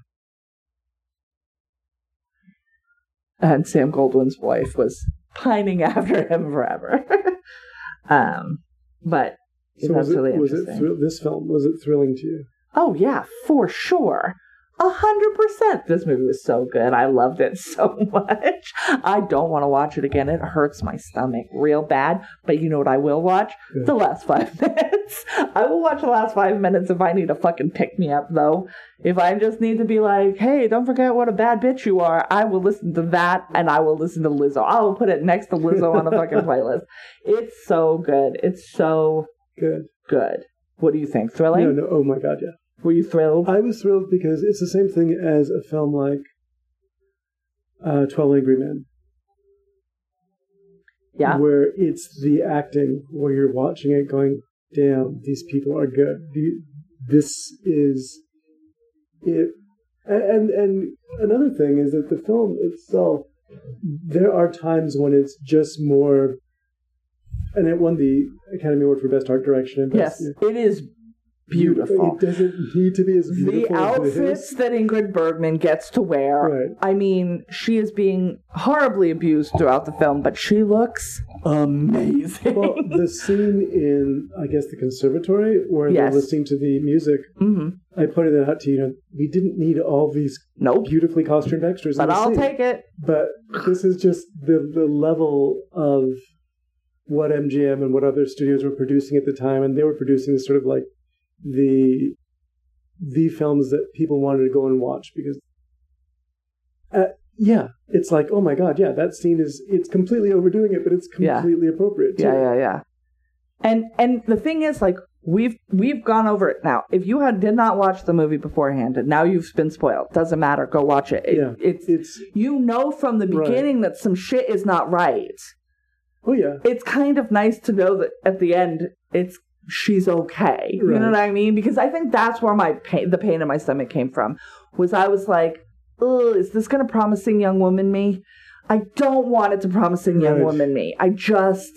And Sam Goldwyn's wife was pining after him forever. um, but So was it, really was it interesting. this film was it thrilling to you? Oh yeah, for sure. A hundred percent. This movie was so good. I loved it so much. I don't want to watch it again. It hurts my stomach real bad. But you know what I will watch? The last five minutes. I will watch the last five minutes if I need to fucking pick me up though. If I just need to be like, hey, don't forget what a bad bitch you are, I will listen to that and I will listen to Lizzo. I will put it next to Lizzo on the fucking playlist. It's so good. It's so Good. good. What do you think? Thrilling? No, no. Oh my God, yeah. Were you thrilled? I was thrilled because it's the same thing as a film like uh, Twelve Angry Men, yeah. where it's the acting, where you're watching it, going, "Damn, these people are good. This is it." And and another thing is that the film itself, there are times when it's just more, and it won the Academy Award for Best Art Direction. And Yes, Best, it is beautiful. It doesn't need to be as The beautiful as it outfits that Ingrid Bergman gets to wear. Right. I mean, she is being horribly abused throughout the film, but she looks amazing. Well, the scene in, I guess, the conservatory where Yes. they're listening to the music, hmm I pointed that out to you. know, we didn't need all these Nope. beautifully costumed extras. But the I'll scene. take it. But this is just the the level of what MGM and what other studios were producing at the time, and they were producing this sort of like the the films that people wanted to go and watch because. Uh, yeah, it's like, oh my god, yeah, that scene is it's completely overdoing it, but it's Yeah. completely appropriate. Too. Yeah, yeah, yeah. And and the thing is, like, we've we've gone over it now. If you had did not watch the movie beforehand and now you've been spoiled, doesn't matter. Go watch it. It- Yeah, It's It's you know from the Right. beginning that some shit is not right. oh yeah, it's kind of nice to know that at the end it's she's okay. You know what I mean? Because I think that's where my pain, the pain in my stomach came from. Was I was like, "Oh, is this going to promising young woman me?" I don't want it to promising young Right. woman me. I just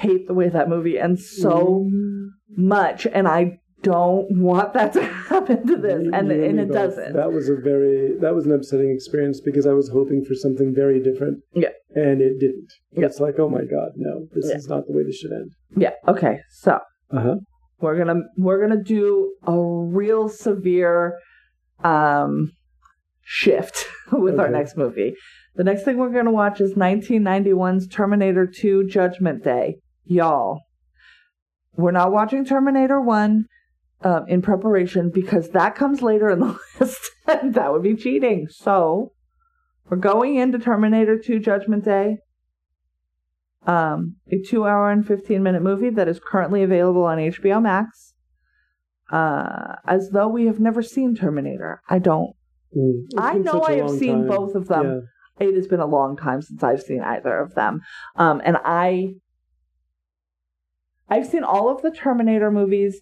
hate the way that movie ends so Mm. much, and I don't want that to happen to this, and and it both. doesn't. That was a very that was an upsetting experience because I was hoping for something very different. Yeah. and it didn't. Yeah. It's like, oh my god, no, this Yeah. is not the way this should end. yeah. Okay. So Uh huh. we're gonna we're gonna do a real severe um shift with our next movie the next thing we're gonna watch is 1991's terminator 2 judgment day y'all we're not watching terminator 1 um, in preparation because that comes later in the list and that would be cheating so we're going into terminator 2 judgment day um, a two hour and 15 minute movie that is currently available on HBO Max. Uh, as though we have never seen Terminator. I don't. Mm. I know I have seen time. both of them. Yeah. It has been a long time since I've seen either of them. Um, and I. I've seen all of the Terminator movies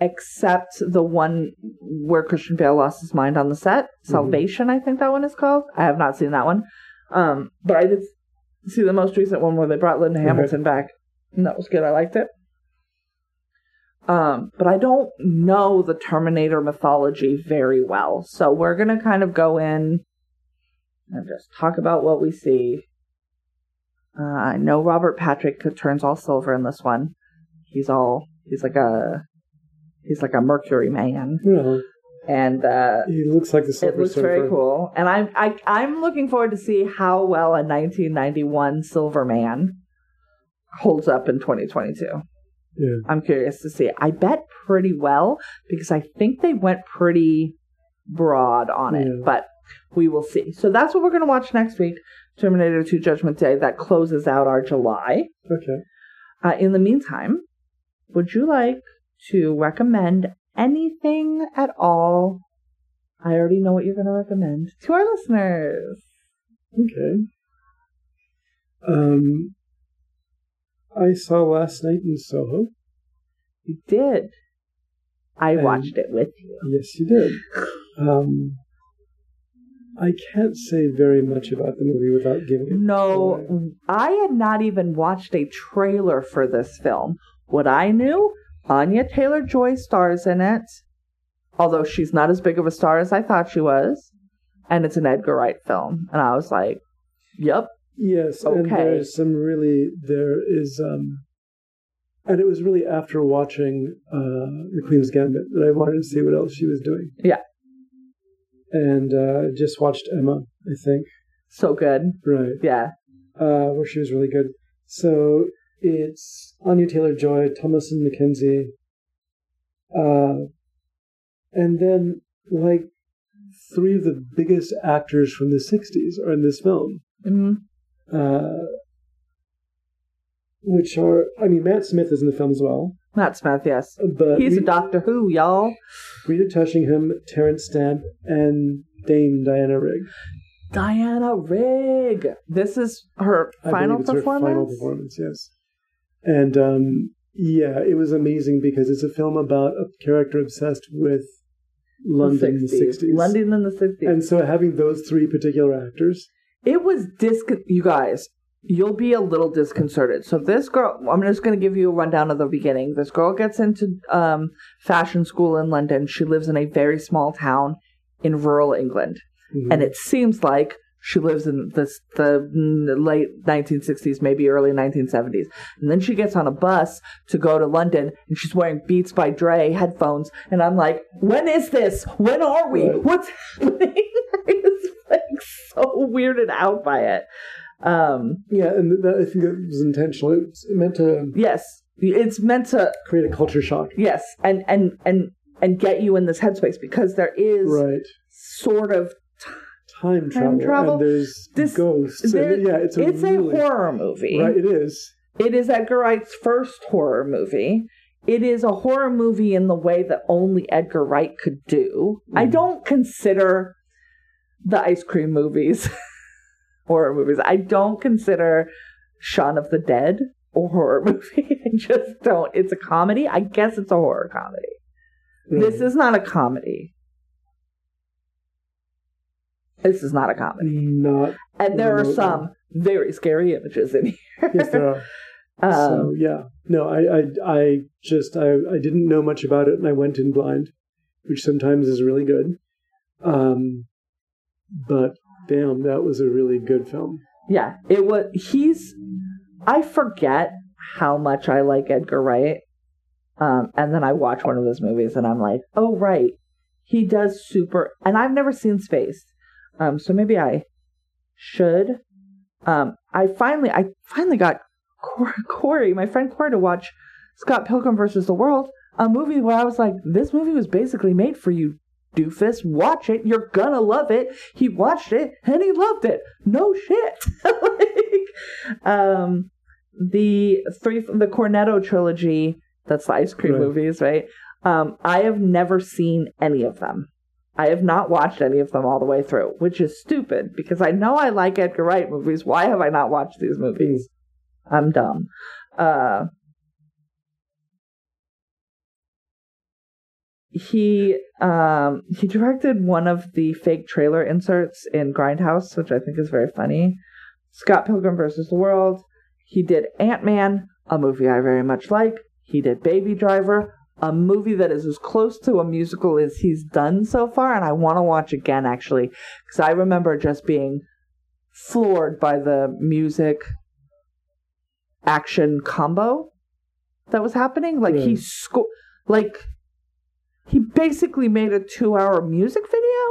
except the one where Christian Bale lost his mind on the set. Salvation, I think that one is called. I have not seen that one. Um, but I did see the most recent one where they brought Linda. Hamilton back. And that was good. I liked it. Um, but I don't know the Terminator mythology very well. So we're going to kind of go in and just talk about what we see. Uh, I know Robert Patrick turns all silver in this one. He's all, he's like a, he's like a Mercury man. Yeah. And, uh, He looks like the Silver it looks Surfer. very cool, and I'm I, I'm looking forward to see how well a 1991 Silver Man holds up in 2022. Yeah. I'm curious to see. I bet pretty well because I think they went pretty broad on it, Yeah. but we will see. So that's what we're going to watch next week. Terminator 2 Judgment Day that closes out our July. Okay. Uh, in the meantime, would you like to recommend anything at all? I already know what you're going to recommend to our listeners. Okay. Um, I saw last night in Soho. You did. I And- watched it with you. Yes, you did. Um, I can't say very much about the movie without giving it. away. No, I had not even watched a trailer for this film. What I knew, Anya Taylor Joy stars in it, although she's not as big of a star as I thought she was. And it's an Edgar Wright film. And I was like, yep, Yes, and Okay. there's some really there is um And it was really after watching uh, The Queen's Gambit that I wanted to see what else she was doing. Yeah. And uh, just watched Emma, I think. So good. Right. Yeah. Uh, where she was really good. So it's Anya Taylor Joy, Thomasin McKenzie, uh, and then like three of the biggest actors from the 60s are in this film. hmm Uh, which are, I mean, Matt Smith is in the film as well, Matt Smith, yes. but He's a Doctor Who, y'all. Rita Tushingham, Terence Stamp, and Dame Diana Rigg. Diana Rigg. This is her I final it's her final performance, yes. And um, yeah, it was amazing because it's a film about a character obsessed with London in the 60s. London in the 60s. And so having those three particular actors, it was disc. You guys, you'll be a little disconcerted. So this girl, I'm just going to give you a rundown of the beginning. This girl gets into um, fashion school in London. She lives in a very small town in rural England, Mhm. and it seems like she lives in this the late 1960s, maybe early 1970s. And then she gets on a bus to go to London, and she's wearing Beats by Dre headphones. And I'm like, when is this? When are we? Right. What's happening? I was like so weirded out by it. Um, yeah, and that, I think it was intentional. It, was, it meant to yes, it's meant to create a culture shock. yes, and and and and get you in this headspace because there is Right. sort of Time travel. travel. And there's This- ghosts. and yeah, it's a it's really, a horror movie. Right, it is. It is Edgar Wright's first horror movie. It is a horror movie in the way that only Edgar Wright could do. I Mhm. don't consider the ice cream movies horror movies. I don't consider Shaun of the Dead a horror movie. I just don't. It's a comedy. I guess it's a horror comedy. This is not a comedy. This is not a comedy. not. And there are No, no. some very scary images in here. Yes, there are. Um, so yeah, no, I, I, I just, I, I didn't know much about it, and I went in blind, which sometimes is really good. Um, but damn, that was a really good film. Yeah, it was. He's. I forget how much I like Edgar Wright, um, and then I watch one of his movies, and I'm like, oh right, he does super. And I've never seen Spaced, um, so maybe I should. Um, I finally, I finally got Corey, my friend Corey, to watch Scott Pilgrim versus the World, a movie where I was like, this movie was basically made for you. Doofus, watch it. You're gonna love it. He watched it and he loved it. No shit. like, um, the three, the Cornetto trilogy. That's the ice cream Right. movies, right? Um, I have never seen any of them. I have not watched any of them all the way through, which is stupid because I know I like Edgar Wright movies. Why have I not watched these movies? I'm dumb. Uh, he um he directed one of the fake trailer inserts in Grindhouse, which I think is very funny. Scott Pilgrim versus the World. He did Ant Man, a movie I very much like. He did Baby Driver, a movie that is as close to a musical as he's done so far, and I want to watch again actually, because I remember just being floored by the music action combo that was happening. Like he sco- like he basically made a two-hour music video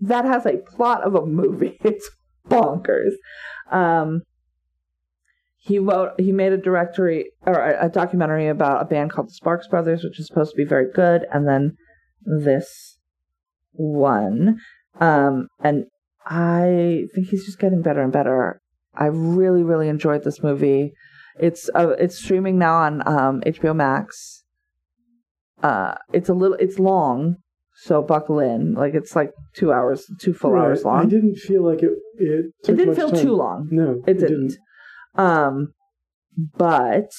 that has a plot of a movie. It's bonkers. Um, he wrote. He made a directory or a, a documentary about a band called the Sparks Brothers, which is supposed to be very good, and then this one. Um, and I think he's just getting better and better. I really, really enjoyed this movie. It's uh, it's streaming now on um, HBO Max. Uh, it's a little, it's long, so buckle in. Like it's like two hours, two full Right. hours long. I didn't feel like it. It, it didn't feel time. too long. No, It didn't. Um, but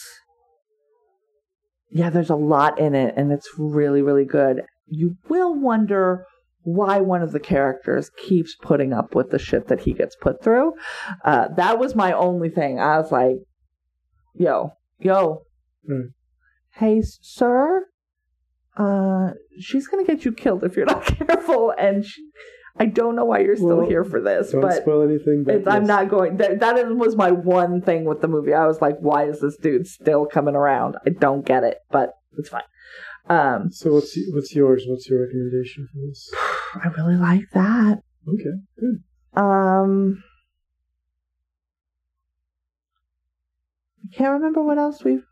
yeah, there's a lot in it, and it's really, really good. You will wonder why one of the characters keeps putting up with the shit that he gets put through. Uh, that was my only thing. I was like, "Yo, yo, Hmm. hey, sir." Uh, she's gonna get you killed if you're not careful. And she, I don't know why you're still Well, here for this, Don't but spoil anything. But it's, I'm not going. That, that was my one thing with the movie. I was like, why is this dude still coming around? I don't get it, but it's fine. Um, So what's what's yours? What's your recommendation for this? I really like that. Okay, good. Um, I can't remember what else we've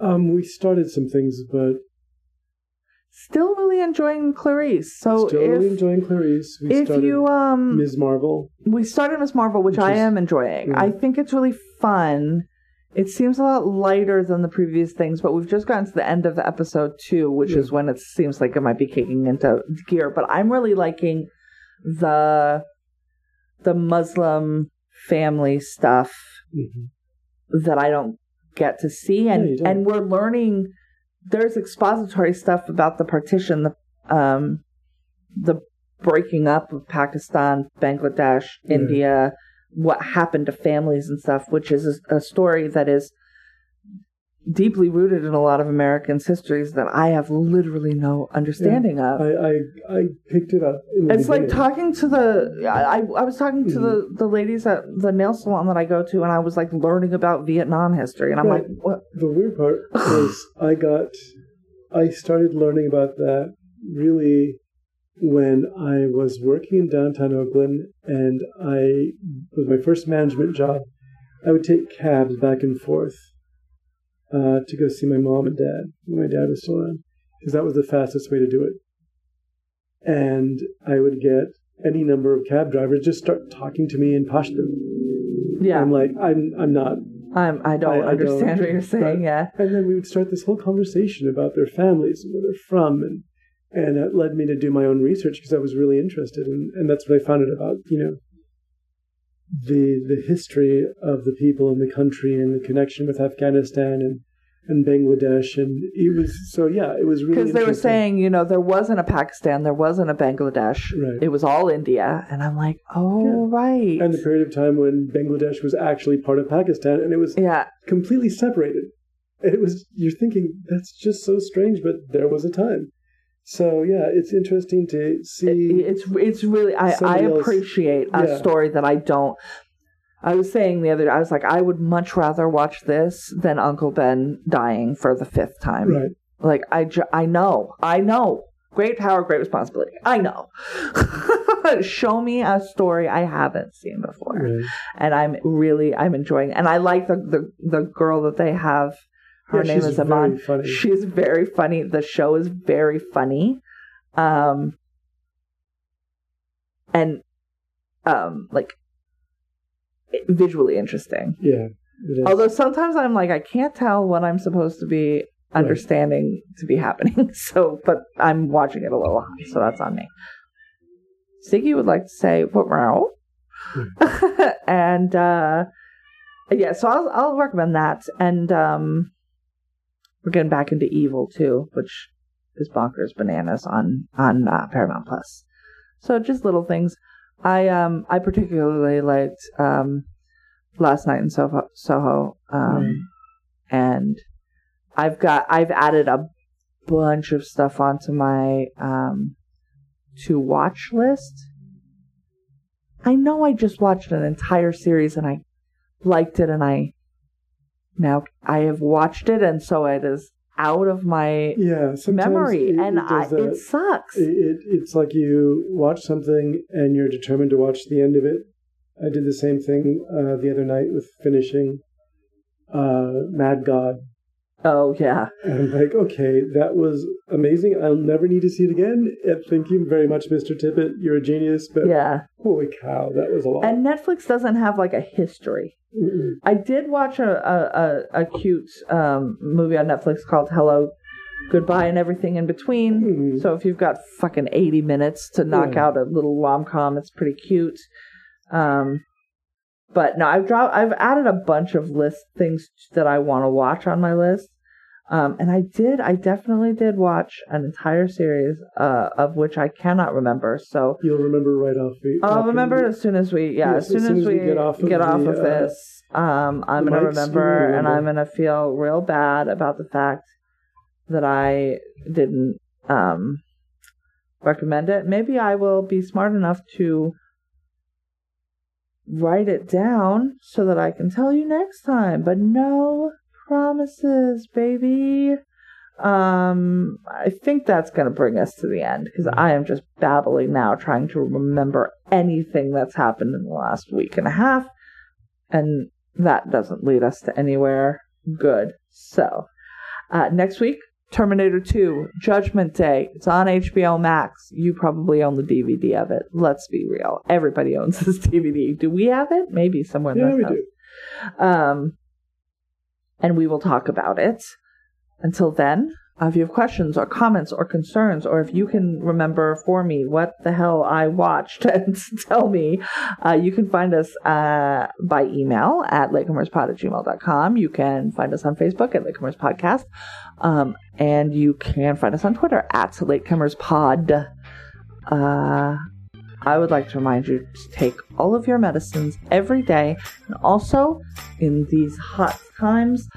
Um, we started some things, but still really enjoying Clarice. So still really if enjoying Clarice. We if started you um Ms. Marvel. we started Ms. Marvel, which, Which I is- am enjoying. yeah. I think it's really fun. It seems a lot lighter than the previous things, but we've just gotten to the end of episode two, which Yeah. is when it seems like it might be kicking into gear. But I'm really liking the the Muslim family stuff Mhm. that I don't get to see, and and we're learning. There's expository stuff about the partition, the um, the breaking up of Pakistan, Bangladesh, Yeah. India, what happened to families and stuff, which is a, a story that is deeply rooted in a lot of Americans' histories that I have literally no understanding of. I, I I picked it up. It's like talking to the I I was talking to the mm-hmm. the ladies at the nail salon that I go to, and I was like learning about Vietnam history, and I'm Right. like, what? The weird part was I got I started learning about that really when I was working in downtown Oakland and I was my first management job. I would take cabs back and forth uh, to go see my mom and dad when my dad was still around because that was the fastest way to do it. And I would get any number of cab drivers just start talking to me in Pashto. Yeah, I'm like, I'm I'm not I'm I don't I- I understand don't, what you're saying. but- Yeah, And then we would start this whole conversation about their families and where they're from, and and it led me to do my own research because I was really interested, and and that's what I found out about you know the the history of the people in the country and the connection with Afghanistan and and Bangladesh, and it was so yeah, it was really because they were saying, you know, there wasn't a Pakistan, there wasn't a Bangladesh, Right. it was all India, and I'm like, oh right, and the period of time when Bangladesh was actually part of Pakistan, and it was yeah, completely separated. And it was you're thinking that's just so strange, but there was a time. So yeah, it's interesting to see. it's it's really I I somebody else- appreciate a Yeah. story that I don't. I was saying the other day, I was like, I would much rather watch this than Uncle Ben dying for the fifth time. right. Like I, I know, I know. Great power, great responsibility. I know. Show me a story I haven't seen before, Right. and I'm really, I'm enjoying. And I like the the, the girl that they have. Her Yeah, name is Iman. very funny. She's very funny. The show is very funny, um, and um, like visually interesting. Yeah. Although sometimes I'm like, I can't tell what I'm supposed to be understanding to be happening. So, but I'm watching it a little, so that's on me. Siggy would like to say, "What row?" and uh, yeah, so I'll I'll recommend that. And um, we're getting back into Evil too, which is bonkers bananas on on uh, Paramount Plus. So just little things. I um I particularly liked um last night in Soho Soho um and I've got I've added a bunch of stuff onto my um to watch list. I know I just watched an entire series and I liked it and I now I have watched it and so it is out of my yeah. memory it- and it I, it sucks. It, it, it's like you watch something and you're determined to watch the end of it. I did the same thing uh, the other night with finishing uh, Mad God. Oh yeah. And I'm like, okay, that was amazing. I'll never need to see it again. Uh, Thank you very much, Mr. Tippett. You're a genius. But Yeah. holy cow, that was a lot. And Netflix doesn't have like a history. Mm-mm. I did watch a a, a, a cute um, movie on Netflix called Hello, Goodbye, and Everything in Between. Mhm. So if you've got fucking eighty minutes to knock Yeah. out a little rom com, it's pretty cute. Um, but no, I've dropped. I've added a bunch of list things that I want to watch on my list. Um, and I did. I definitely did watch an entire series, uh, of which I cannot remember. So You'll remember right off. The, I'll remember as soon as we, yeah, as soon, as, we get off of, the, uh, this, um, I'm gonna remember, and. I'm gonna feel real bad about the fact that I didn't um recommend it. Maybe I will be smart enough to write it down so that I can tell you next time. But no promises, baby. Um, I think that's going to bring us to the end because I am just babbling now, trying to remember anything that's happened in the last week and a half, and that doesn't lead us to anywhere good. So, uh, next week, Terminator 2, Judgment Day. It's on HBO Max. You probably own the DVD of it. Let's be real. Everybody owns this DVD. Do we have it? Maybe somewhere. Yeah, we house. do. Um, and we will talk about it. Until then, uh, if you have questions or comments or concerns, or if you can remember for me what the hell I watched and tell me, uh, you can find us uh, by email at latecomerspod at gmail.com. You can find us on Facebook at Latecomers Podcast. Um, and you can find us on Twitter at latecomerspod. Uh, I would like to remind you to take all of your medicines every day. And also, in these hot times,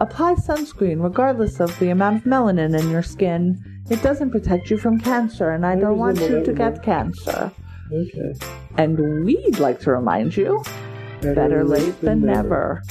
apply sunscreen regardless of the amount of melanin in your skin. It doesn't protect you from cancer, and I don't want you to get cancer. Okay. And we'd like to remind you better late than never.